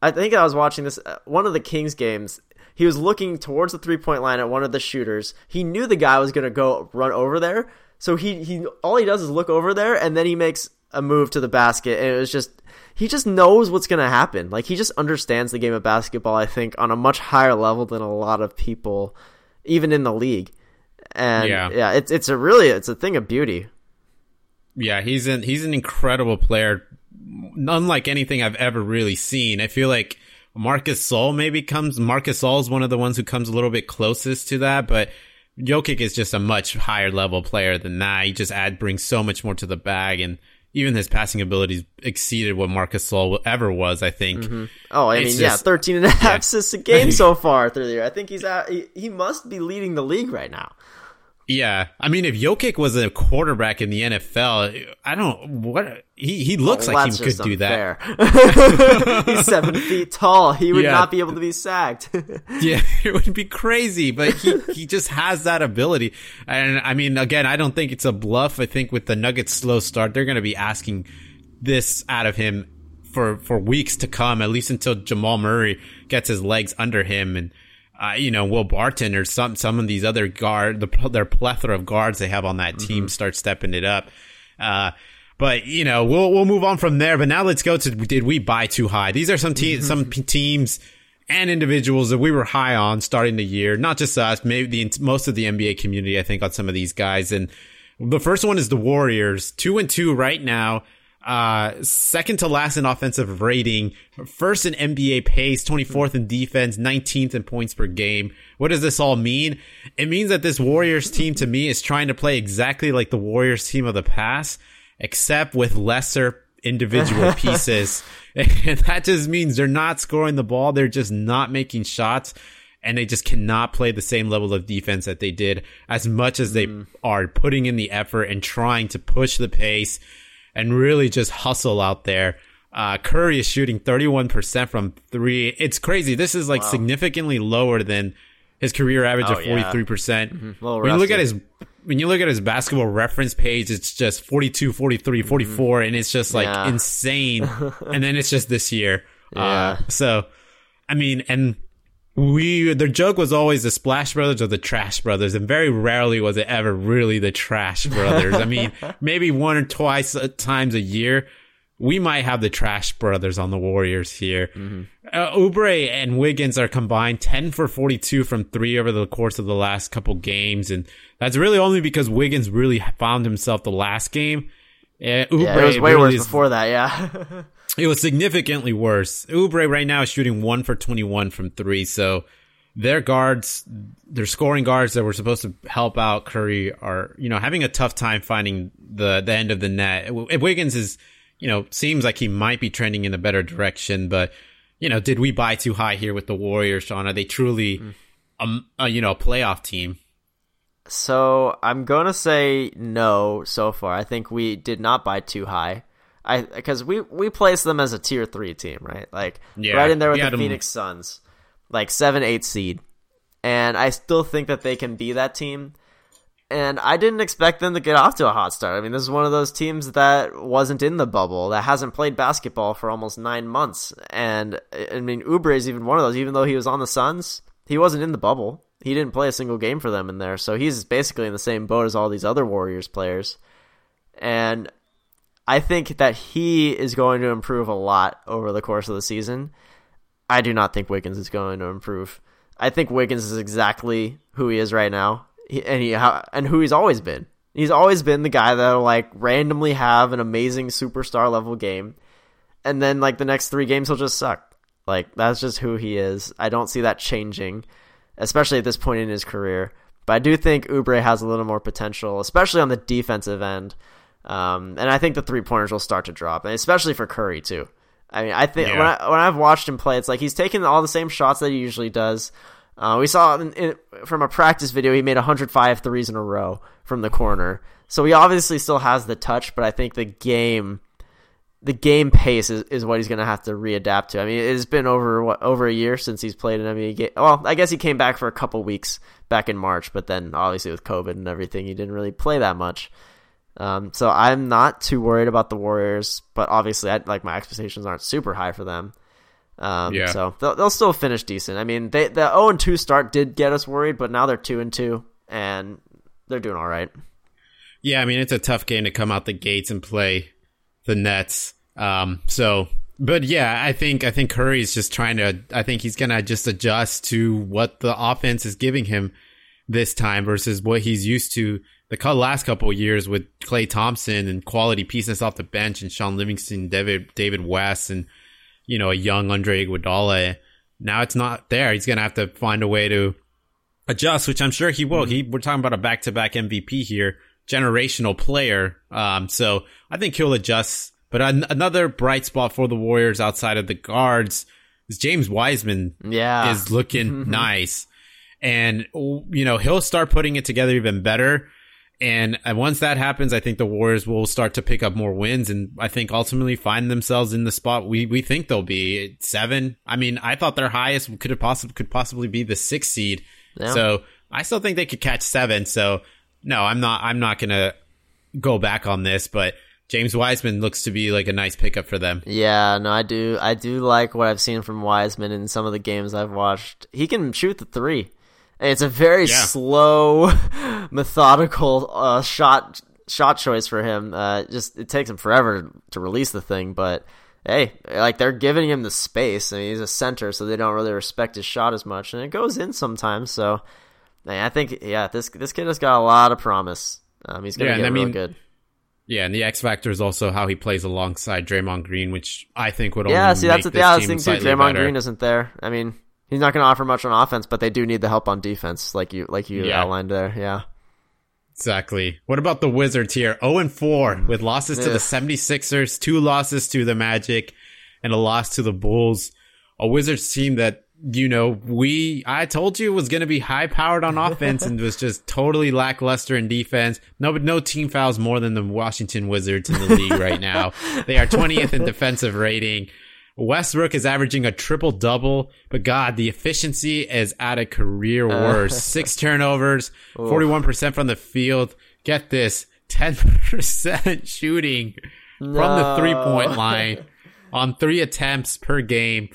I think I was watching this uh, one of the Kings games. He was looking towards the three point line at one of the shooters. He knew the guy was going to go run over there, so he he all he does is look over there, and then he makes a move to the basket, and it was just he just knows what's going to happen. Like he just understands the game of basketball. I think on a much higher level than a lot of people, even in the league. And Yeah. yeah, it's it's a really it's a thing of beauty. Yeah, he's an he's an incredible player, unlike anything I've ever really seen. I feel like Marc Gasol maybe comes. Marc Gasol is one of the ones who comes a little bit closest to that, but Jokic is just a much higher level player than that. He just add brings so much more to the bag, and even his passing abilities exceeded what Marc Gasol ever was. I think. Mm-hmm. Oh, I It's mean, yeah, just- 13 and a half assists a game so far through the year. I think he's at, he, he must be leading the league right now. Yeah, I mean, if Jokic was a quarterback in the NFL, I don't what he he looks Well, like he could do that. he's seven feet tall. He would Yeah. not be able to be sacked. Yeah, it would be crazy, but he, he just has that ability. And I mean, again, I don't think it's a bluff. I think with the Nuggets slow start, they're going to be asking this out of him for, for weeks to come, at least until Jamal Murray gets his legs under him and, uh, you know, Will Barton or some, some of these other guard, the, their plethora of guards they have on that team start stepping it up. Uh, but you know, we'll we'll move on from there. But now let's go to did we buy too high? These are some te- some p- teams and individuals that we were high on starting the year. Not just us, maybe the most of the NBA community. I think on some of these guys. And the first one is the Warriors, two and two right now. Uh, second to last in offensive rating, first in NBA pace, 24th in defense, 19th in points per game. What does this all mean? It means that this Warriors team to me is trying to play exactly like the Warriors team of the past, except with lesser individual pieces. And that just means they're not scoring the ball. They're just not making shots and they just cannot play the same level of defense that they did as much as they are putting in the effort and trying to push the pace and really just hustle out there. Uh, Curry is shooting 31% from three. It's crazy. This is like significantly lower than his career average Oh, of 43%. percent little When you look at his, when you look at his basketball reference page, it's just 42, 43, 44, and it's just like Mm-hmm. Yeah. insane. and then it's just this year. Yeah. Uh, so, I mean, and we, their joke was always the Splash Brothers or the Trash Brothers, and very rarely was it ever really the Trash Brothers. I mean, maybe one or twice uh, times a year, we might have the Trash Brothers on the Warriors here. Uh, Oubre and Wiggins are combined 10 for 42 from three over the course of the last couple games. And that's really only because Wiggins really found himself the last game. Uh, Oubre yeah, it was way really worse is- before that. Yeah. it was significantly worse. Oubre right now is shooting one for 21 from three. So their guards, their scoring guards that were supposed to help out Curry are, you know, having a tough time finding the, the end of the net. Wiggins is, you know, seems like he might be trending in a better direction, but, you know, did we buy too high here with the Warriors, Sean? Are they truly, um, a, you know, a playoff team? So I'm gonna say no so far. I think we did not buy too high. I because we we placed them as a tier three team, right? Like Yeah, right in there with the Phoenix Suns, like seven eight seed, and I still think that they can be that team. And I didn't expect them to get off to a hot start. I mean, this is one of those teams that wasn't in the bubble, that hasn't played basketball for almost nine months. And I mean, Oubre is even one of those. Even though he was on the Suns, he wasn't in the bubble. He didn't play a single game for them in there, so he's basically in the same boat as all these other Warriors players. And I think that he is going to improve a lot over the course of the season. I do not think Wiggins is going to improve. I think Wiggins is exactly who he is right now, he, and he and who he's always been. He's always been the guy that'll like randomly have an amazing superstar level game, and then like the next three games he'll just suck. Like that's just who he is. I don't see that changing, especially at this point in his career. But I do think Oubre has a little more potential, especially on the defensive end. Um, and I think the three pointers will start to drop, and especially for Curry too. I mean, I think yeah. when I, when I've watched him play, it's like he's taking all the same shots that he usually does. Uh, we saw in, in, from a practice video he made 105 threes in a row from the corner. So he obviously still has the touch, but I think the game the game pace is, is what he's going to have to readapt to. I mean, it's been over what over a year since he's played an NBA game. Well, I guess he came back for a couple weeks back in March, but then obviously with COVID and everything, he didn't really play that much. Um, so I'm not too worried about the Warriors, but obviously, I, like my expectations aren't super high for them. Um, yeah. So they'll, they'll still finish decent. I mean, they the 0 and 2 start did get us worried, but now they're 2 and 2, and they're doing all right. Yeah, I mean, it's a tough game to come out the gates and play the Nets. Um, so, but yeah, I think I think Curry's just trying to. I think he's gonna just adjust to what the offense is giving him this time versus what he's used to the last couple years with Klay Thompson and quality pieces off the bench and Shaun Livingston, David David West, and you know a young Andre Iguodala. Now it's not there. He's gonna have to find a way to adjust, which I'm sure he will. Mm-hmm. He we're talking about a back to back MVP here, generational player. Um, so I think he'll adjust. But an- another bright spot for the Warriors outside of the guards is James Wiseman. Yeah, is looking nice, and you know he'll start putting it together even better. And uh, once that happens, I think the Warriors will start to pick up more wins, and I think ultimately find themselves in the spot we we think they'll be seven. I mean, I thought their highest could have possibly could possibly be the sixth seed. Yeah. So I still think they could catch seven. So no, I'm not. I'm not gonna go back on this, but James Wiseman looks to be like a nice pickup for them. Yeah, no, I do. I do like what I've seen from Wiseman in some of the games I've watched. He can shoot the three. It's a very yeah. slow, methodical uh, shot shot choice for him. Uh, just it takes him forever to release the thing, but hey, like they're giving him the space. I mean, he's a center, so they don't really respect his shot as much, and it goes in sometimes. So, man, I think yeah, this this kid has got a lot of promise. Um, he's gonna yeah, get real mean, good. Yeah, and the X factor is also how he plays alongside Draymond Green, which I think would yeah. see, that's the yeah, thing too. Draymond better. Green isn't there. I mean, He's not going to offer much on offense, but they do need the help on defense, like you like you yeah. outlined there. Yeah. Exactly. What about the Wizards here? 0 and 4 mm. with losses to the 76ers, two losses to the Magic, and a loss to the Bulls. A Wizards team that, you know, we, I told you was going to be high powered on offense and was just totally lackluster in defense. No, but no team fouls more than the Washington Wizards in the league right now. They are 20th in defensive rating. Westbrook is averaging a triple double, but God, the efficiency is at a career worst. Uh, Six turnovers, 41% from the field. Get this, 10% shooting no. from the three point line on three attempts per game.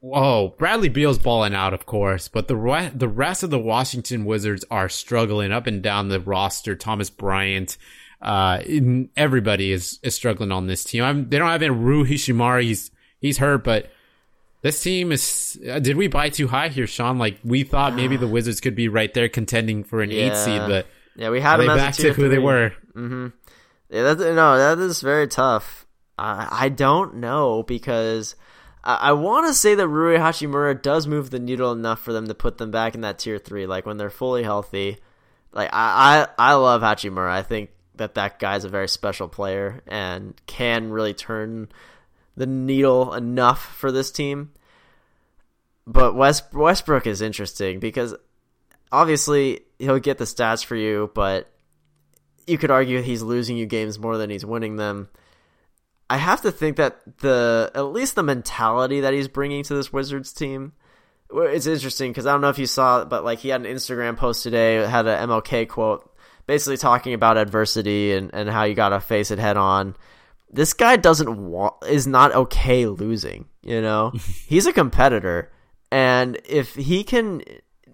Whoa, Bradley Beal's balling out, of course, but the re- the rest of the Washington Wizards are struggling up and down the roster. Thomas Bryant, uh, everybody is, is struggling on this team. I'm, they don't have any Rui Hachimura. He's hurt, but this team is. Uh, did we buy too high here, Sean? Like we thought maybe the Wizards could be right there contending for an yeah. eight seed, but yeah, we had them back to who they were. Mm-hmm. Yeah, no, that is very tough. I, I don't know because I, I want to say that Rui Hachimura does move the needle enough for them to put them back in that tier three, like when they're fully healthy. Like I, I, I love Hachimura. I think that that guy's a very special player and can really turn the needle enough for this team. But West Westbrook is interesting because obviously he'll get the stats for you, but you could argue he's losing you games more than he's winning them. I have to think that the at least the mentality that he's bringing to this Wizards team it's interesting because I don't know if you saw but like he had an Instagram post today, had an MLK quote, basically talking about adversity and, and how you got to face it head on this guy doesn't want is not okay losing. You know, he's a competitor, and if he can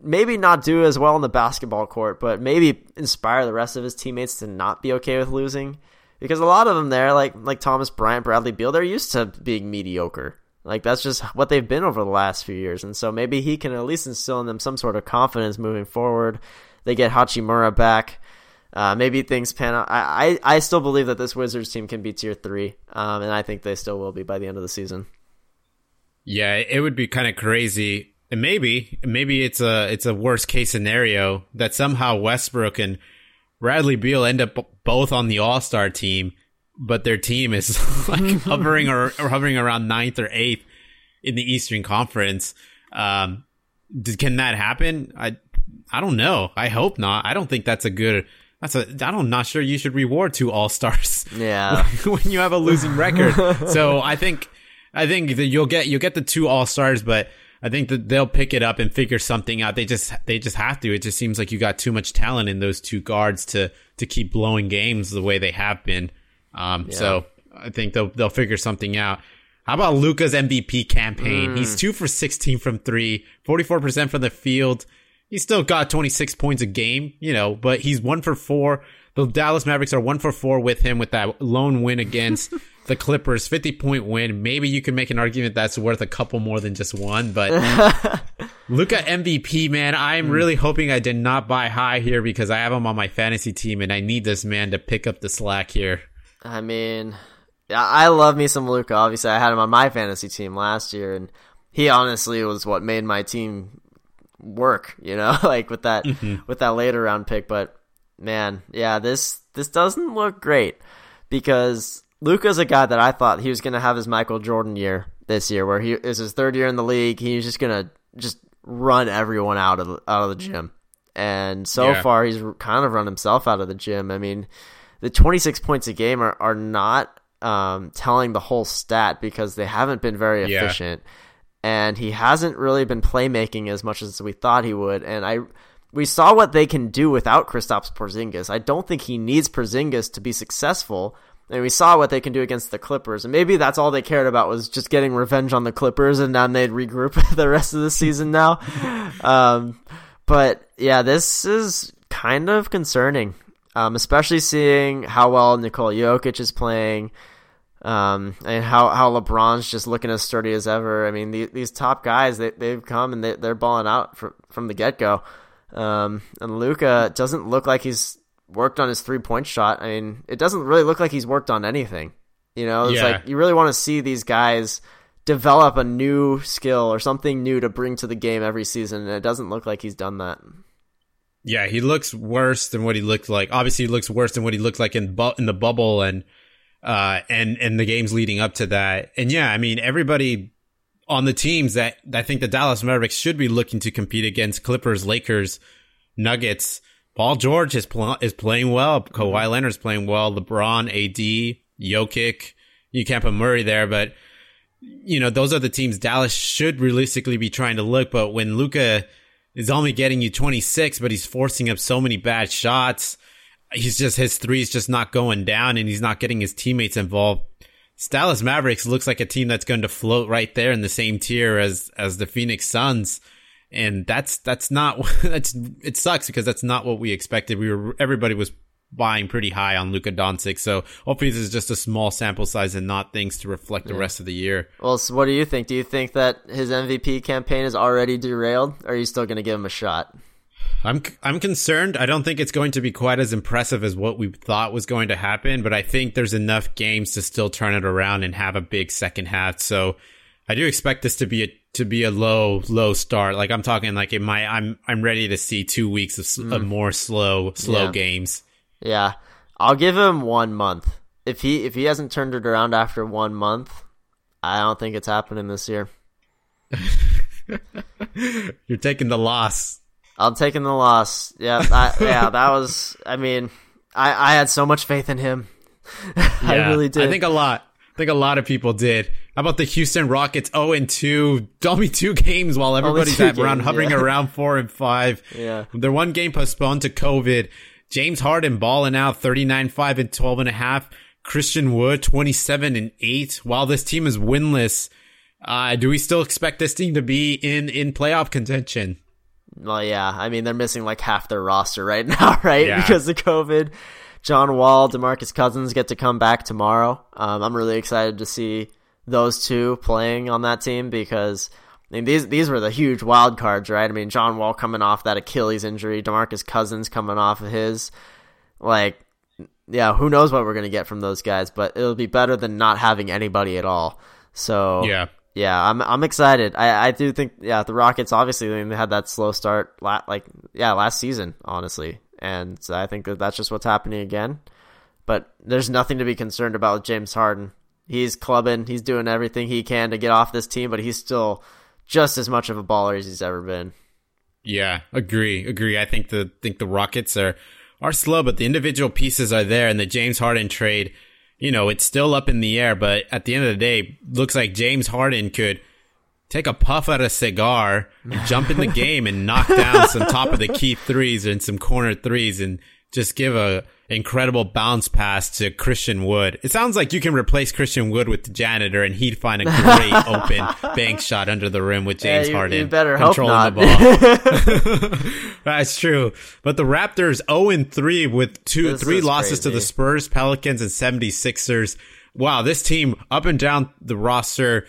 maybe not do as well in the basketball court, but maybe inspire the rest of his teammates to not be okay with losing, because a lot of them there, like like Thomas Bryant, Bradley Beal, they're used to being mediocre. Like that's just what they've been over the last few years, and so maybe he can at least instill in them some sort of confidence moving forward. They get Hachimura back. Uh, maybe things pan out. I, I, I still believe that this Wizards team can be tier three, um, and I think they still will be by the end of the season. Yeah, it would be kind of crazy. And maybe, maybe it's a it's a worst case scenario that somehow Westbrook and Bradley Beal end up both on the All Star team, but their team is like hovering or, or, hovering around ninth or eighth in the Eastern Conference. Um, can that happen? I I don't know. I hope not. I don't think that's a good. That's a. I'm not sure you should reward two All Stars. Yeah, when you have a losing record. so I think I think that you'll get you'll get the two All Stars, but I think that they'll pick it up and figure something out. They just they just have to. It just seems like you got too much talent in those two guards to to keep blowing games the way they have been. Um, yeah. So I think they'll they'll figure something out. How about Luka's MVP campaign? Mm. He's two for sixteen from three, 44 percent from the field. He still got twenty six points a game, you know, but he's one for four. The Dallas Mavericks are one for four with him with that lone win against the Clippers, 50 point win. Maybe you can make an argument that's worth a couple more than just one, but Luka MVP, man, I'm hmm. really hoping I did not buy high here because I have him on my fantasy team and I need this man to pick up the slack here. I mean, I love me some Luka. Obviously, I had him on my fantasy team last year, and he honestly was what made my team work. You know, like with that mm-hmm. with that later round pick. But man, yeah, this this doesn't look great because Luka's a guy that I thought he was going to have his Michael Jordan year this year, where he is his third year in the league. He's just going to just run everyone out of the, out of the gym, and so yeah. far he's kind of run himself out of the gym. I mean, the 26 points a game are are not um, telling the whole stat because they haven't been very efficient, yeah. And he hasn't really been playmaking as much as we thought he would. And I we saw what they can do without Kristaps Porzingis. I don't think he needs Porzingis to be successful and we saw what they can do against the Clippers. And maybe that's all they cared about was just getting revenge on the Clippers, and then they'd regroup the rest of the season now. Um, but yeah, this is kind of concerning, um, especially seeing how well Nikola Jokic is playing. Um, and how, how LeBron's just looking as sturdy as ever. I mean, the, these top guys, they, they've come and they, they're balling out from, from the get go. Um, and Luka doesn't look like he's worked on his three point shot. I mean, it doesn't really look like he's worked on anything. You know, it's yeah. like you really want to see these guys develop a new skill or something new to bring to the game every season, and it doesn't look like he's done that. Yeah, he looks worse than what he looked like. Obviously, he looks worse than what he looked like in bu- in the bubble and uh and and the games leading up to that. And yeah, I mean, everybody on the teams that I think the Dallas Mavericks should be looking to compete against Clippers, Lakers, Nuggets Paul George is pl- is playing well. Kawhi mm-hmm. Leonard's playing well. LeBron, AD, Jokic. You can't put Murray there, but you know those are the teams Dallas should realistically be trying to look. But when Luka is only getting you 26, but he's forcing up so many bad shots, he's just his threes just not going down, and he's not getting his teammates involved. Dallas Mavericks looks like a team that's going to float right there in the same tier as as the Phoenix Suns and that's that's not that's it sucks because that's not what we expected. We were everybody was buying pretty high on Luka Doncic, so hopefully this is just a small sample size and not things to reflect yeah. the rest of the year. Well, so what do you think? Do you think that his MVP campaign is already derailed, or are you still going to give him a shot? I'm I'm concerned. I don't think it's going to be quite as impressive as what we thought was going to happen, but I think there's enough games to still turn it around and have a big second half. So I do expect this to be a to be a low low start. Like I'm talking like it might. I'm I'm ready to see two weeks of, mm. of more slow slow yeah. games. Yeah, I'll give him one month. If he if he hasn't turned it around after one month, I don't think it's happening this year. You're taking the loss. I'm taking the loss. Yeah, I, yeah, that was. I mean, I I had so much faith in him. I really did. I think a lot. I think a lot of people did. How about the Houston Rockets 0 and 2? Only two games while everybody's at around hovering yeah. around four and five. Yeah. Their one game postponed to COVID. James Harden balling out 39 5 and 12 and a half. Christian Wood 27 and 8. While this team is winless, uh, do we still expect this team to be in, in playoff contention? Well, yeah. I mean, they're missing like half their roster right now, right? Yeah. Because of COVID. John Wall, DeMarcus Cousins get to come back tomorrow. Um, I'm really excited to see those two playing on that team because I mean these these were the huge wild cards, right? I mean John Wall coming off that Achilles injury, DeMarcus Cousins coming off of his like yeah, who knows what we're going to get from those guys, but it'll be better than not having anybody at all. So Yeah. Yeah, I'm I'm excited. I, I do think yeah the Rockets obviously they had that slow start la- like yeah last season honestly, and I think that that's just what's happening again. But there's nothing to be concerned about with James Harden. He's clubbing, he's doing everything he can to get off this team, but he's still just as much of a baller as he's ever been. Yeah, agree, agree. I think the think the Rockets are are slow, but the individual pieces are there, and the James Harden trade, you know, it's still up in the air. But at the end of the day, looks like James Harden could take a puff at a cigar, jump in the game, and knock down some top of the key threes and some corner threes, and just give a incredible bounce pass to Christian Wood. It sounds like you can replace Christian Wood with the janitor, and he'd find a great open bank shot under the rim with James Yeah, you- Harden you better controlling the ball. That's true. But the Raptors 0 3 with two, This three losses to the. Spurs, Pelicans, and 76ers. Wow, this team up and down the roster.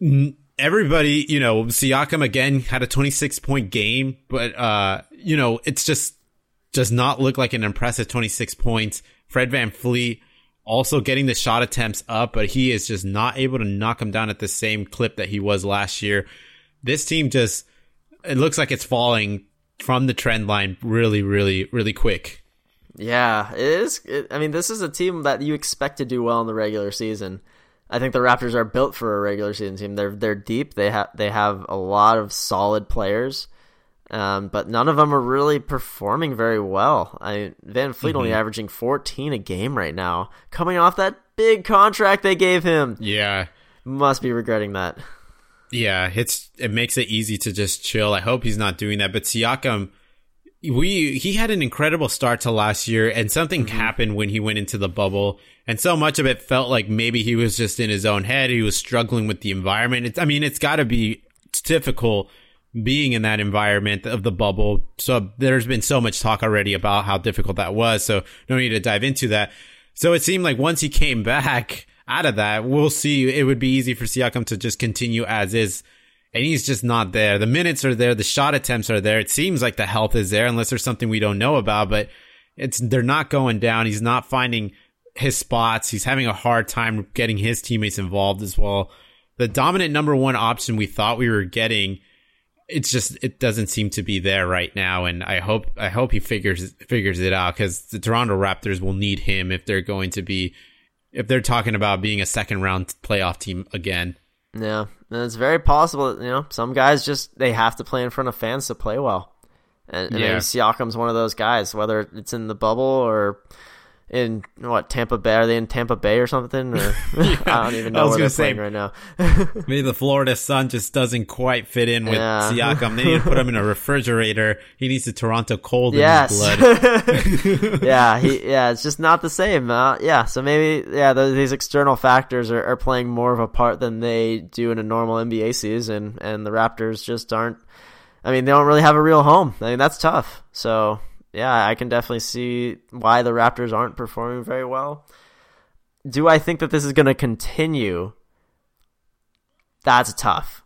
n- Everybody, you know, Siakam again had a 26 point game, but, uh, you know, it's just, does not look like an impressive 26 points. Fred VanVleet also getting the shot attempts up, but he is just not able to knock him down at the same clip that he was last year. This team just, it looks like it's falling from the trend line really, really, really quick. Yeah, it is. It, I mean, this is a team that you expect to do well in the regular season. I think the Raptors are built for a regular season team. They're they're deep. They have they have a lot of solid players, um, but none of them are really performing very well. I VanVleet only averaging 14 a game right now, coming off that big contract they gave him. Yeah. Must be regretting that. Yeah, it's it makes it easy to just chill. I hope he's not doing that. But Siakam, we he had an incredible start to last year, and something happened when he went into the bubble, and so much of it felt like maybe he was just in his own head. He was struggling with the environment. It's, I mean, it's got to be difficult being in that environment of the bubble. So there's been so much talk already about how difficult that was. So no need to dive into that. So it seemed like once he came back out of that, we'll see. It would be easy for Siakam to just continue as is. And he's just not there. The minutes are there. The shot attempts are there. It seems like the health is there unless there's something we don't know about, but it's, they're not going down. He's not finding his spots. He's having a hard time getting his teammates involved as well. The dominant number one option we thought we were getting it's just it doesn't seem to be there right now and i hope i hope he figures figures it out because the toronto raptors will need him if they're going to be if they're talking about being a second round playoff team again Yeah, and it's very possible. that, You know, some guys just they have to play in front of fans to play well, and, and Yeah. maybe Siakam's one of those guys. Whether it's in the bubble or in what Tampa Bay, are they in Tampa Bay or something? Or I don't even I know was where they're gonna say- right now. maybe the florida sun just doesn't quite fit in with Yeah. siakam they need to put him in a refrigerator he needs the toronto cold yes, in his blood yeah, he, yeah, it's just not the same. Uh, yeah, so maybe yeah, th these external factors are, are playing more of a part than they do in a normal NBA season, and the Raptors just aren't. I mean, they don't really have a real home. I mean, that's tough. So yeah, I can definitely see why the Raptors aren't performing very well. Do I think that this is going to continue? That's tough.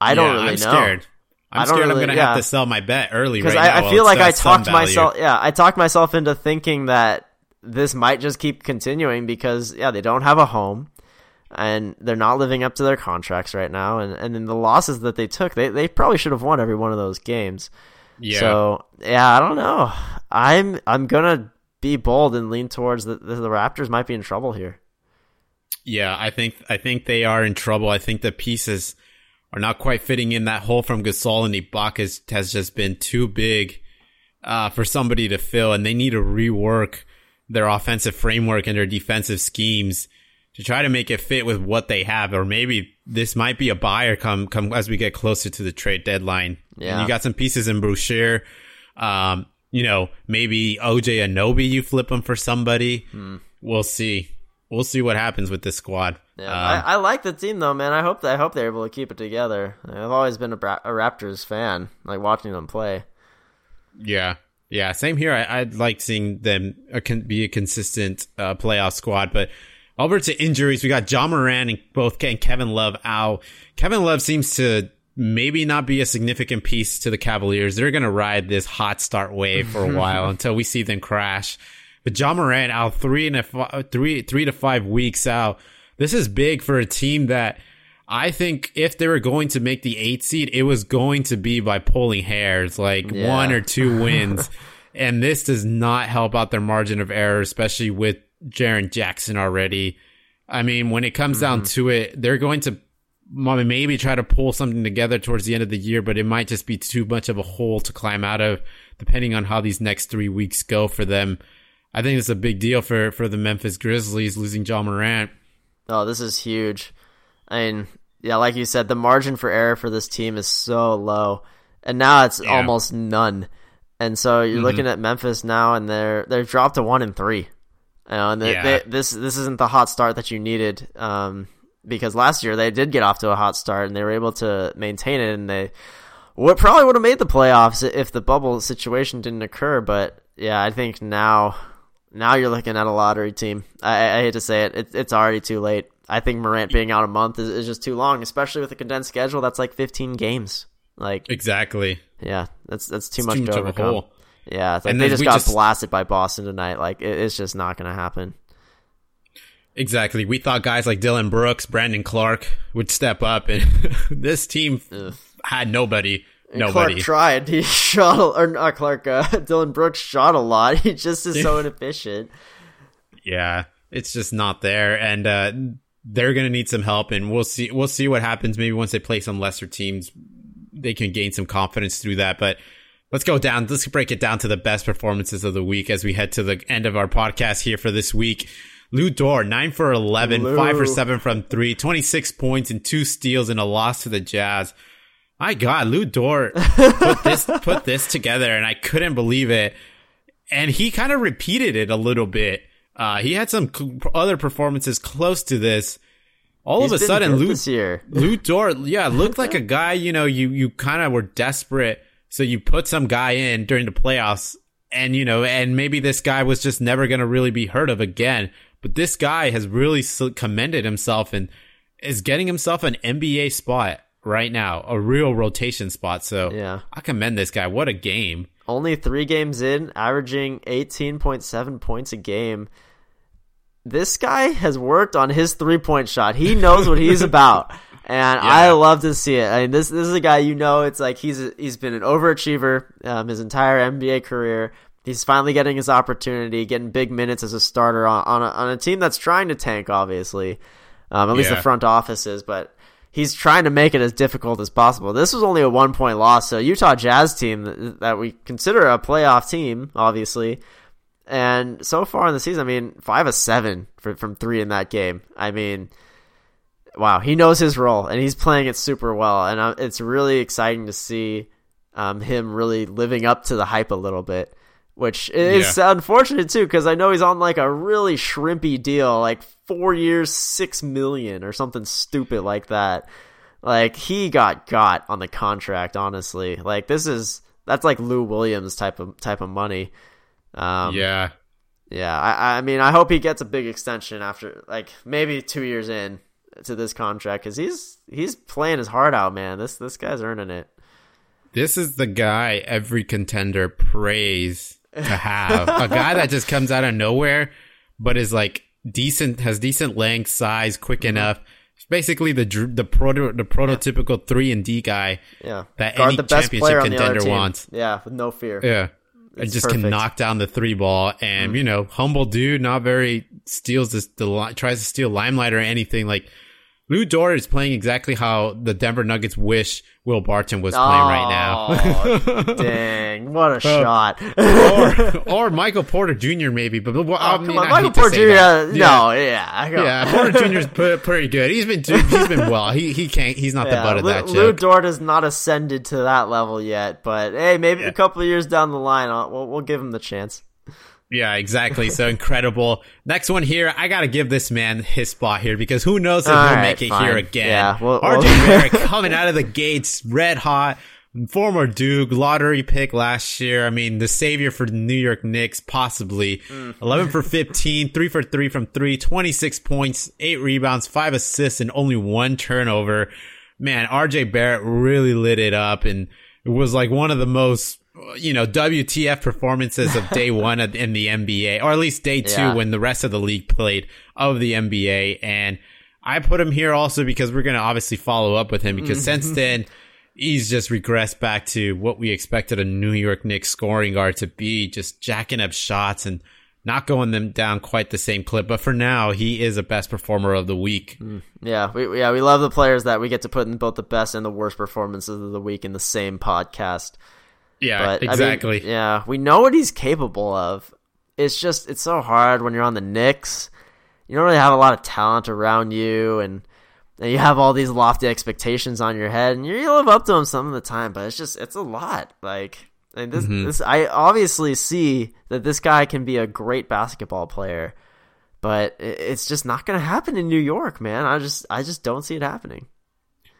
I don't Yeah, really i'm know. scared i'm I scared i'm gonna yeah. have to sell my bet early because right I, I feel like I talked myself. Yeah, I talked myself into thinking that this might just keep continuing because yeah, they don't have a home, and they're not living up to their contracts right now, and and then the losses that they took, they they probably should have won every one of those games. Yeah So yeah, I don't know. I'm I'm gonna be bold and lean towards the the, the Raptors might be in trouble here. Yeah, I think I think they are in trouble. I think the pieces are not quite fitting in. That hole from Gasol and Ibaka has, has just been too big uh, for somebody to fill, and they need to rework their offensive framework and their defensive schemes to try to make it fit with what they have. Or maybe this might be a buyer come come as we get closer to the trade deadline. Yeah. and you got some pieces in Boucher. Um, you know, maybe OG Anunoby, you flip them for somebody. We'll see. We'll see what happens with this squad. Yeah, Um, I, I like the team though, man. I hope that I hope they're able to keep it together. I've always been a, Bra- a Raptors fan, like watching them play. Yeah. Yeah, same here. I, would like seeing them uh, be a consistent uh, playoff squad, but over to injuries, we got Ja Morant and both and Kevin Love out. Kevin Love seems to maybe not be a significant piece to the Cavaliers. They're going to ride this hot start wave for a while until we see them crash. But Ja Morant out three and a three three to five weeks out. This is big for a team that I think if they were going to make the eight seed, it was going to be by pulling hairs, like yeah. one or two wins. and this does not help out their margin of error, especially with Jaren Jackson already. I mean, when it comes mm-hmm. down to it, they're going to maybe try to pull something together towards the end of the year, but it might just be too much of a hole to climb out of, depending on how these next three weeks go for them. I think it's a big deal for, for the Memphis Grizzlies losing Ja Morant. Oh, this is huge. I mean, yeah, like you said, the margin for error for this team is so low, and now it's yeah. almost none. And so you're mm-hmm. looking at Memphis now, and they're they're dropped to one and three. You know, and they, yeah. they, this this isn't the hot start that you needed. Um, because last year they did get off to a hot start and they were able to maintain it, and they would probably would have made the playoffs if the bubble situation didn't occur. But yeah, I think now now you're looking at a lottery team. I, I hate to say it, it, it's already too late. I think Morant being out a month is, is just too long, especially with a condensed schedule. That's like 15 games. Like exactly. Yeah, that's that's too it's much too to much overcome. Yeah, like and they just got just... blasted by Boston tonight. Like it, it's just not going to happen. Exactly. We thought guys like Dillon Brooks, Brandon Clarke would step up, and this team Ugh. had nobody. And nobody Clarke tried. He shot, a, or not Clarke. Uh, Dillon Brooks shot a lot. He just is so inefficient. Yeah, it's just not there, and uh, they're gonna need some help. And we'll see. We'll see what happens. Maybe once they play some lesser teams, they can gain some confidence through that. But let's go down. Let's break it down to the best performances of the week as we head to the end of our podcast here for this week. Lu Dort, 9 for 11, Lou. 5 for 7 from 3, 26 points and 2 steals in a loss to the Jazz. My God, Dort put this put this together and I couldn't believe it. And he kind of repeated it a little bit. Uh, he had some other performances close to this. All He's of a sudden, Lu, Lu Dort, yeah, looked like a guy, you know, you, you kind of were desperate. So you put some guy in during the playoffs and, you know, and maybe this guy was just never going to really be heard of again. But this guy has really commended himself and is getting himself an NBA spot right now, a real rotation spot. So yeah, I commend this guy. What a game! Only three games in, averaging eighteen point seven points a game. This guy has worked on his three point shot. He knows what he's about. And yeah. I love to see it. I mean, this this is a guy you know. It's like he's he's been an overachiever um, his entire NBA career, he's finally getting his opportunity, getting big minutes as a starter on on a, on a team that's trying to tank, obviously. Um, at least the front office is, but he's trying to make it as difficult as possible. This was only a one point loss, so Utah Jazz team that, we consider a playoff team, obviously. And so far in the season, I mean, five of seven for, from three in that game. I mean, wow, he knows his role and he's playing it super well. And uh, it's really exciting to see um, him really living up to the hype a little bit which is yeah. unfortunate too because I know he's on like a really shrimpy deal, like four years, six million or something stupid like that. Like he got got on the contract, honestly. Like this is that's like Lou Williams type of type of money. Um, yeah, yeah. I I mean I hope he gets a big extension after like maybe two years in to this contract because he's he's playing his heart out, man. This this guy's earning it. This is the guy every contender prays to have a guy that just comes out of nowhere, but is like decent, has decent length, size, quick mm-hmm. enough. It's basically the the proto the prototypical yeah. three and D guy. Yeah, that Guard any championship contender wants. Yeah, with no fear. Yeah. and just perfect. can knock down the three ball and mm. you know humble dude not very steals this the tries to steal limelight or anything like Lu Dort is playing exactly how the Denver Nuggets wish Will Barton was playing oh, right now. dang, what a uh, shot! or, or Michael Porter Jr. maybe, but well, oh, I mean, on, Michael Porter Jr. Yeah. No, yeah, yeah. Porter Jr. is pretty good. He's been he's been well. He he can't. He's not yeah, the butt of Lu, that joke. Lu Dort has not ascended to that level yet, but hey, maybe yeah. a couple of years down the line, I'll, we'll we'll give him the chance. Yeah, exactly. So incredible. Next one here, I gotta give this man his spot here because who knows if All he'll right, make it fine. here again. Yeah, well, RJ Barrett coming out of the gates red hot. former Duke lottery pick last year. I mean, the savior for the New York Knicks, possibly. Mm. 11 for 15, 3 for 3 from 3, 26 points, 8 rebounds, 5 assists, and only one turnover. Man, RJ Barrett really lit it up and it was like one of the most you know, WTF performances of day one in the NBA, or at least day two yeah. when the rest of the league played of the NBA. And I put him here also because we're going to obviously follow up with him because since then, he's just regressed back to what we expected a New York Knicks scoring guard to be, just jacking up shots and not going them down quite the same clip. But for now, he is a best performer of the week. Mm, yeah, we yeah we love the players that we get to put in both the best and the worst performances of the week in the same podcast. Yeah, but, exactly. I mean, yeah, we know what he's capable of. It's just it's so hard when you're on the Knicks. You don't really have a lot of talent around you, and, and you have all these lofty expectations on your head, and you live up to them some of the time. But it's just it's a lot. Like and this, mm-hmm. this I obviously see that this guy can be a great basketball player, but it's just not going to happen in New York, man. I just I just don't see it happening.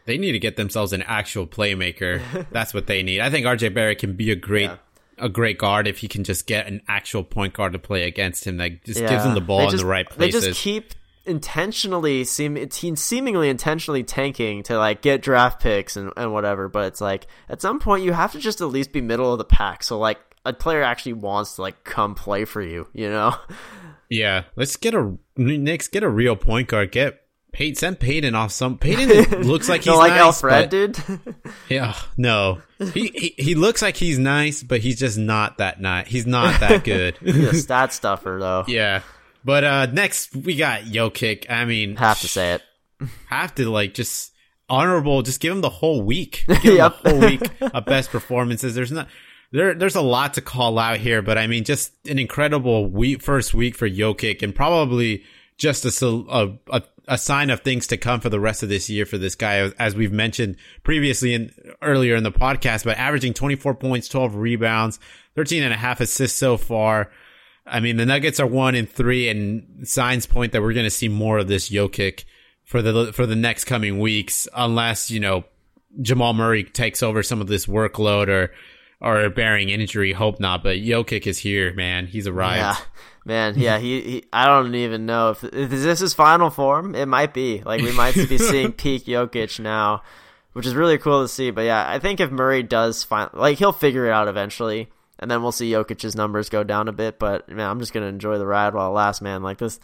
They need to get themselves an actual playmaker. That's what they need. I think RJ Barrett can be a great yeah. a great guard if he can just get an actual point guard to play against him that just yeah. gives him the ball just, in the right places. They just keep intentionally seem seemingly intentionally tanking to like get draft picks and, and whatever but it's like at some point you have to just at least be middle of the pack so like a player actually wants to like come play for you you know yeah let's get a Knicks get a real point guard get Payton, send Payton off some. Payton looks like he's no, like nice, Elfrid, dude. yeah, no, he, he, he looks like he's nice, but he's just not that nice. He's not that good. he's a stat stuffer, though. Yeah, but uh next we got Jokic. I mean, have to say it. Have to like just honorable. Just give him the whole week. Give him yep. the whole week of best performances. There's not there. There's a lot to call out here, but I mean, just an incredible week, first week for Jokic, and probably just a, a, a sign of things to come for the rest of this year for this guy, as we've mentioned previously and earlier in the podcast, but averaging 24 points, 12 rebounds, 13 and a half assists so far. I mean, the Nuggets are one and three and signs point that we're going to see more of this Jokic for the, for the next coming weeks, unless, you know, Jamal Murray takes over some of this workload or, or bearing injury. Hope not, but Jokic is here, man. He's arrived. Yeah. Man, yeah, he, he, I don't even know if, if is this his final form. It might be like we might be seeing peak Jokic now, which is really cool to see. But yeah, I think if Murray does find like he'll figure it out eventually, and then we'll see Jokic's numbers go down a bit. But man, I'm just gonna enjoy the ride while it lasts, man. Like this,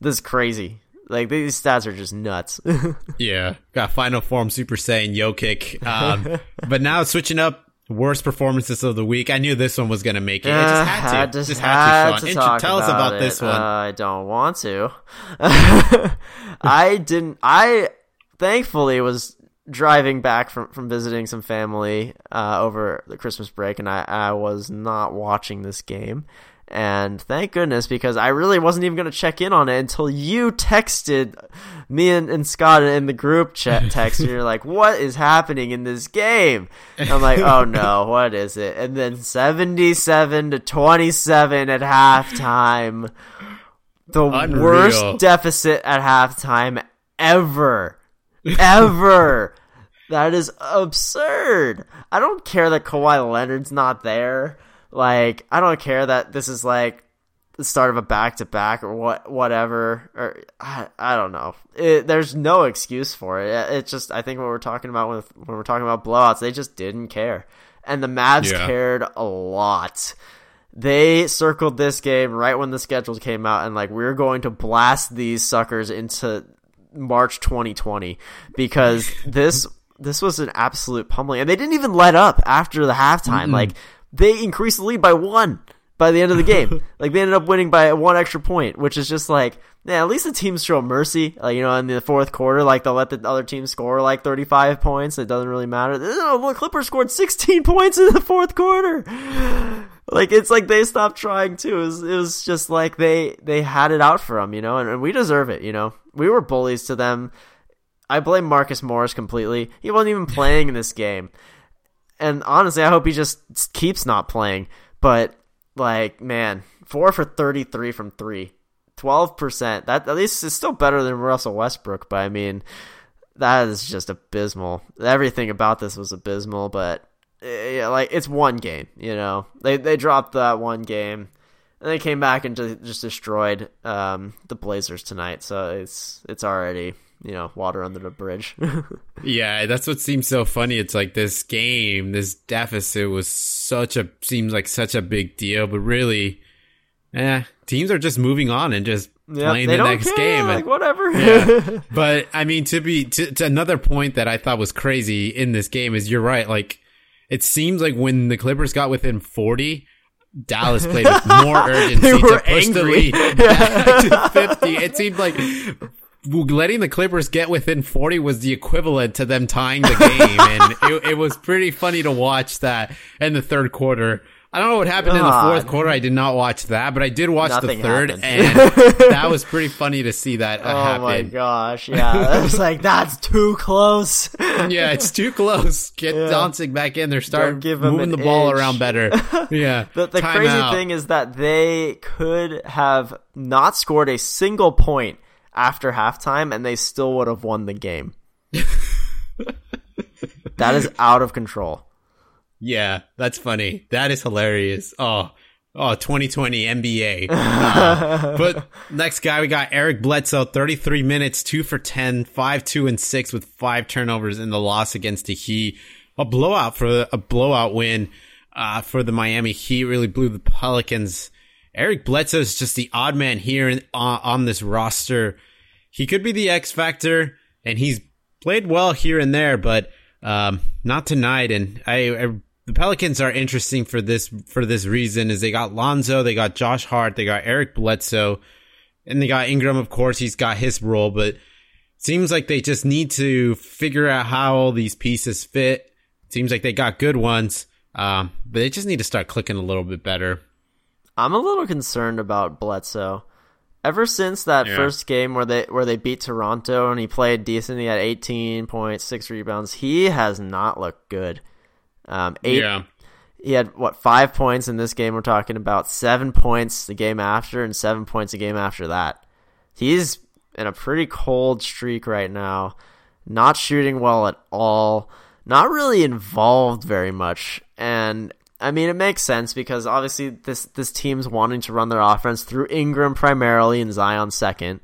this is crazy. Like these stats are just nuts. yeah, got final form Super Saiyan Jokic. Um, but now switching up Worst performances of the week. I knew this one was going to make it. I just had to. Uh, just, just had, had to, Sean. Tell about us about it. this one. Uh, I don't want to. I didn't. I thankfully was driving back from, from visiting some family uh, over the Christmas break, and I, I was not watching this game. And thank goodness, because I really wasn't even going to check in on it until you texted me and, and Scott in the group chat text. and you're like, what is happening in this game? And I'm like, oh no, what is it? And then 77 to 27 at halftime. The Unreal. worst deficit at halftime ever. Ever. that is absurd. I don't care that Kawhi Leonard's not there. Like, I don't care that this is like the start of a back to back or what, whatever. Or I, I don't know. It, there's no excuse for it. It's just I think what we're talking about when when we're talking about blowouts, they just didn't care, and the Mavs yeah. cared a lot. They circled this game right when the schedules came out, and like we're going to blast these suckers into March 2020 because this this was an absolute pummeling, and they didn't even let up after the halftime. Mm-hmm. Like they increased the lead by one by the end of the game. like they ended up winning by one extra point, which is just like, yeah, at least the teams show mercy. Like you know, in the fourth quarter, like they'll let the other team score like thirty five points. It doesn't really matter. the Clippers scored sixteen points in the fourth quarter. Like it's like they stopped trying too. It was, it was just like they they had it out for them, you know, and, and we deserve it. You know, we were bullies to them. I blame Marcus Morris completely. He wasn't even playing in this game. And honestly, I hope he just keeps not playing. But like, man, four for thirty-three from three. 12%. That at least is still better than Russell Westbrook, but I mean, that is just abysmal. Everything about this was abysmal, but yeah, like it's one game. You know, they they dropped that one game, and they came back and just, just destroyed um, the Blazers tonight. So it's it's already you know water under the bridge. yeah, that's what seems so funny. It's like this game, this deficit was such a seems like such a big deal, but really, eh, teams are just moving on and just yep, playing the next care, game. Like, whatever. yeah. But I mean, to be to, to another point that I thought was crazy in this game is you're right. Like it seems like when the Clippers got within forty. Dallas played with more urgency to push angry. the lead back to 50. It seemed like letting the Clippers get within 40 was the equivalent to them tying the game. and it, it, was pretty funny to watch that in the third quarter. I don't know what happened God. in the fourth quarter. I did not watch that, but I did watch Nothing the third, happened. and that was pretty funny to see that uh, oh happen. my gosh, yeah, I was like, that's too close. yeah, it's too close. Get yeah. Dantzig back in there, start moving the ball inch. around better. Yeah. the, the crazy out. thing is that they could have not scored a single point after halftime, and they still would have won the game. that is out of control. Yeah, that's funny. That is hilarious. Oh, oh, 2020 NBA. Uh, but next guy, we got Eric Bledsoe, 33 minutes, two for 10, five, two, and six with five turnovers in the loss against the Heat. A blowout for a blowout win uh, for the Miami Heat. Really blew the Pelicans. Eric Bledsoe is just the odd man here in, uh, on this roster. He could be the X factor, and he's played well here and there, but um, not tonight. And I, I the Pelicans are interesting for this for this reason is they got Lonzo, they got Josh Hart, they got Eric Bledsoe, and they got Ingram. Of course, he's got his role, but seems like they just need to figure out how all these pieces fit. Seems like they got good ones, um, but they just need to start clicking a little bit better. I'm a little concerned about Bledsoe. Ever since that yeah. first game where they where they beat Toronto and he played decent, he had 18 points, six rebounds. He has not looked good. Um, eight. Yeah. He had what five points in this game? We're talking about seven points the game after, and seven points a game after that. He's in a pretty cold streak right now. Not shooting well at all. Not really involved very much, and I mean, it makes sense because obviously this this team's wanting to run their offense through Ingram primarily and Zion second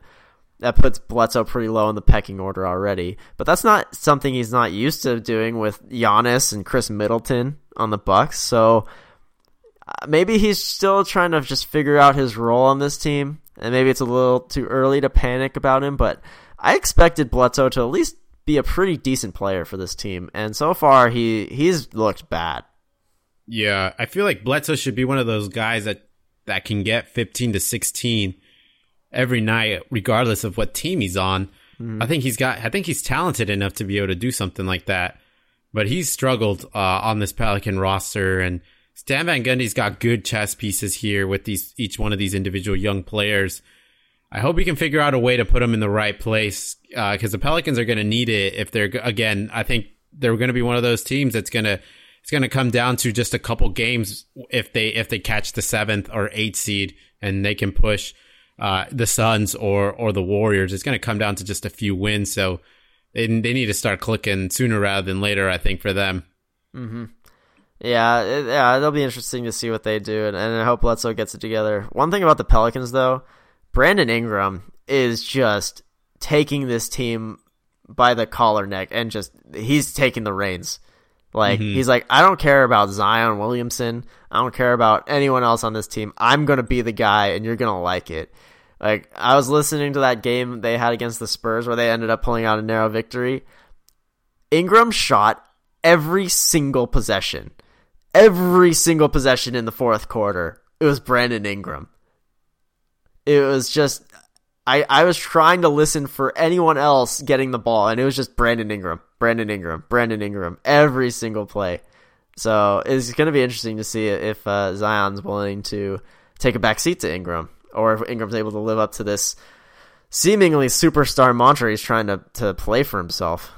that puts Bledsoe pretty low in the pecking order already. But that's not something he's not used to doing with Giannis and Khris Middleton on the Bucks. So uh, maybe he's still trying to just figure out his role on this team, and maybe it's a little too early to panic about him. But I expected Bledsoe to at least be a pretty decent player for this team, and so far he he's looked bad. Yeah, I feel like Bledsoe should be one of those guys that that can get 15 to 16 every night, regardless of what team he's on. Mm. I think he's got. I think he's talented enough to be able to do something like that. But he's struggled uh, on this Pelican roster, and Stan Van Gundy's got good chess pieces here with these each one of these individual young players. I hope he can figure out a way to put them in the right place because uh, the Pelicans are going to need it if they're again. I think they're going to be one of those teams that's going to it's going to come down to just a couple games if they if they catch the seventh or eighth seed and they can push uh, the Suns or or the Warriors. It's going to come down to just a few wins. So they they need to start clicking sooner rather than later. I think for them. Mm-hmm. Yeah, it, yeah, it'll be interesting to see what they do, and, and I hope Bledsoe gets it together. One thing about the Pelicans, though, Brandon Ingram is just taking this team by the collar neck and just he's taking the reins. Like mm-hmm. he's like, I don't care about Zion Williamson. I don't care about anyone else on this team. I'm gonna be the guy, and you're gonna like it. Like I was listening to that game they had against the Spurs where they ended up pulling out a narrow victory. Ingram shot every single possession. Every single possession in the fourth quarter. It was Brandon Ingram. It was just I, I was trying to listen for anyone else getting the ball, and it was just Brandon Ingram, Brandon Ingram, Brandon Ingram, every single play. So it's going to be interesting to see if uh, Zion's willing to take a back seat to Ingram, or if Ingram's able to live up to this seemingly superstar mantra he's trying to, to play for himself.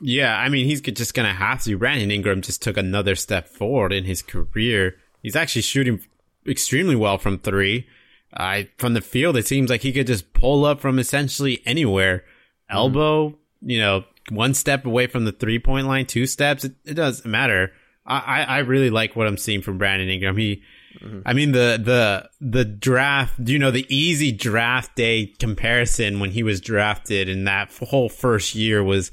Yeah, I mean, he's just going to have to. Brandon Ingram just took another step forward in his career. He's actually shooting extremely well from three. I from the field, it seems like he could just pull up from essentially anywhere. Mm-hmm. Elbow, mm. you know, one step away from the three point line, two steps, it, it doesn't matter. I, I really like what I'm seeing from Brandon Ingram. He, mm-hmm. I mean the the the draft. You know the easy draft day comparison when he was drafted in that whole first year was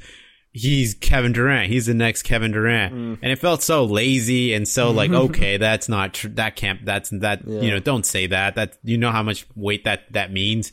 he's Kevin Durant. He's the next Kevin Durant. Mm. And it felt so lazy and so like, okay, that's not true. That can't, that's that, yeah. you know, don't say that. That, you know how much weight that, that means.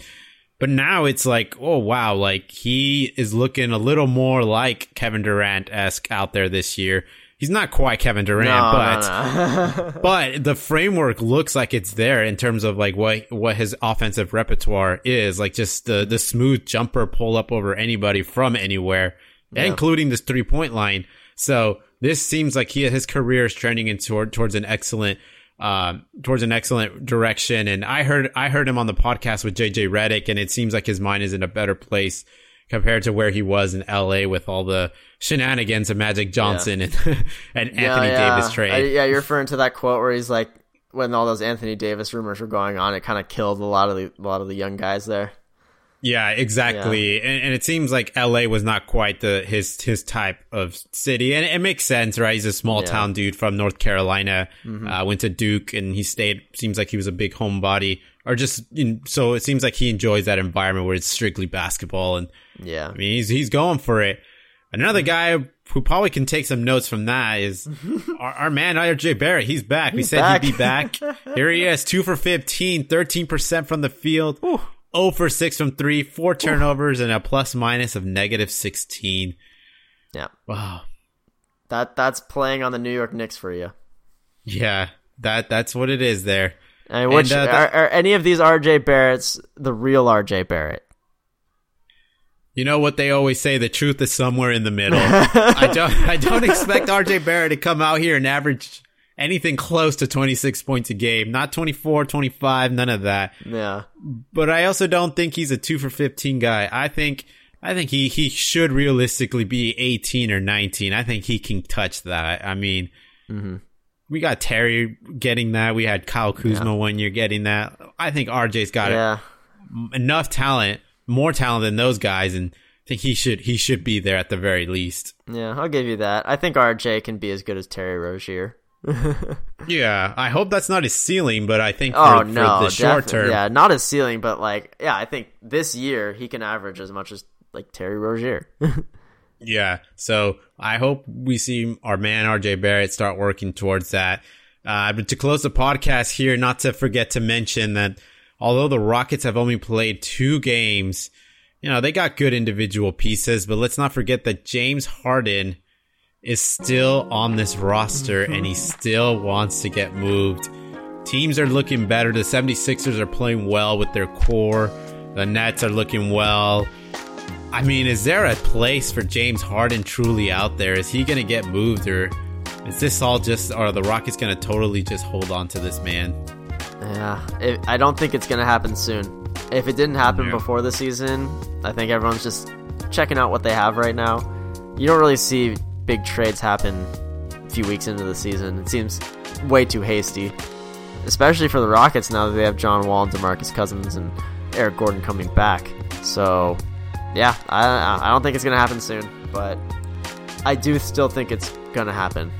But now it's like, oh wow, like he is looking a little more like Kevin Durant esque out there this year. He's not quite Kevin Durant, no, but no, no. but the framework looks like it's there in terms of like what what his offensive repertoire is, like just the the smooth jumper pull up over anybody from anywhere including this three point line. So this seems like he his career is trending in toward, towards an excellent um, towards an excellent direction. And I heard I heard him on the podcast with JJ Redick, and it seems like his mind is in a better place compared to where he was in LA with all the shenanigans of Magic Johnson yeah. and and yeah, Anthony yeah. Davis trade. I, yeah, you're referring to that quote where he's like, when all those Anthony Davis rumors were going on, it kind of killed a lot of the a lot of the young guys there. Yeah, exactly. Yeah. And, and, it seems like LA was not quite the his his type of city, and it makes sense, right? He's a small yeah. town dude from North Carolina, mm-hmm. uh, went to Duke, and he stayed. Seems like he was a big homebody, or just in, so it seems like he enjoys that environment where it's strictly basketball. And yeah, I mean he's he's going for it. Another guy who probably can take some notes from that is our, our, man RJ Barrett. He's back. He's we said back. he'd be back. Here he is, two for 15, 13% from the field. Ooh. 0 for 6 from 3, 4 turnovers, and a plus minus of negative 16. Yeah. Wow. That that's playing on the New York Knicks for you. Yeah, that that's what it is there. I mean, which and, uh, are, are any of these RJ Barretts the real RJ Barrett? You know what they always say: the truth is somewhere in the middle. I don't. I don't expect RJ Barrett to come out here and average anything close to 26 points a game. Not 24, 25, none of that. Yeah. But I also don't think he's a 2 for 15 guy. I think I think he he should realistically be 18 or 19. I think he can touch that. I mean, mm-hmm. we got Terry getting that. We had Kyle Kuzma yeah. one year getting that. I think RJ's got yeah. enough talent, more talent than those guys and I think he should he should be there at the very least. Yeah, I'll give you that. I think RJ can be as good as Terry Rozier. yeah, I hope that's not his ceiling, but I think for, oh, no, for the short term, yeah, not his ceiling, but like, yeah, I think this year he can average as much as like Terry Rozier. yeah, so I hope we see our man RJ Barrett start working towards that. Uh, but to close the podcast here, not to forget to mention that although the Rockets have only played two games, you know they got good individual pieces, but let's not forget that James Harden is still on this roster and he still wants to get moved. Teams are looking better. The 76ers are playing well with their core. The Nets are looking well. I mean, is there a place for James Harden truly out there? Is he going to get moved or is this all just, are the Rockets going to totally just hold on to this man? Yeah, it, I don't think it's going to happen soon. If it didn't happen yeah. before the season, I think everyone's just checking out what they have right now. You don't really see big trades happen a few weeks into the season. It seems way too hasty, especially for the Rockets now that they have John Wall and DeMarcus Cousins and Eric Gordon coming back. So, yeah, I, I don't think it's going to happen soon, but I do still think it's going to happen.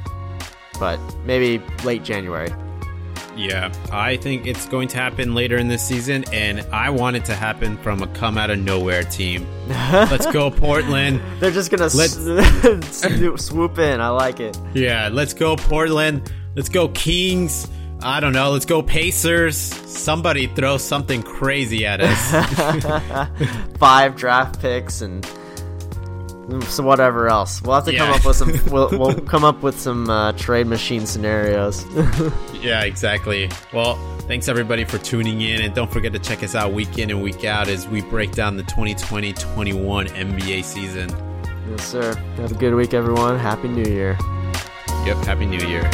But maybe late January. Yeah, I think it's going to happen later in this season, and I want it to happen from a come out of nowhere team. let's go, Portland. They're just gonna swoop in. I like it. Yeah, let's go, Portland. Let's go, Kings. I don't know. Let's go, Pacers. Somebody throw something crazy at us. Five draft picks and so whatever else. We'll have to yeah. come up with some. We'll, we'll come up with some uh, trade machine scenarios. yeah, exactly. Well, thanks everybody for tuning in, and don't forget to check us out week in and week out as we break down the 2020-21 NBA season. Yes, sir. Have a good week, everyone. Happy New Year. Yep. Happy New Year.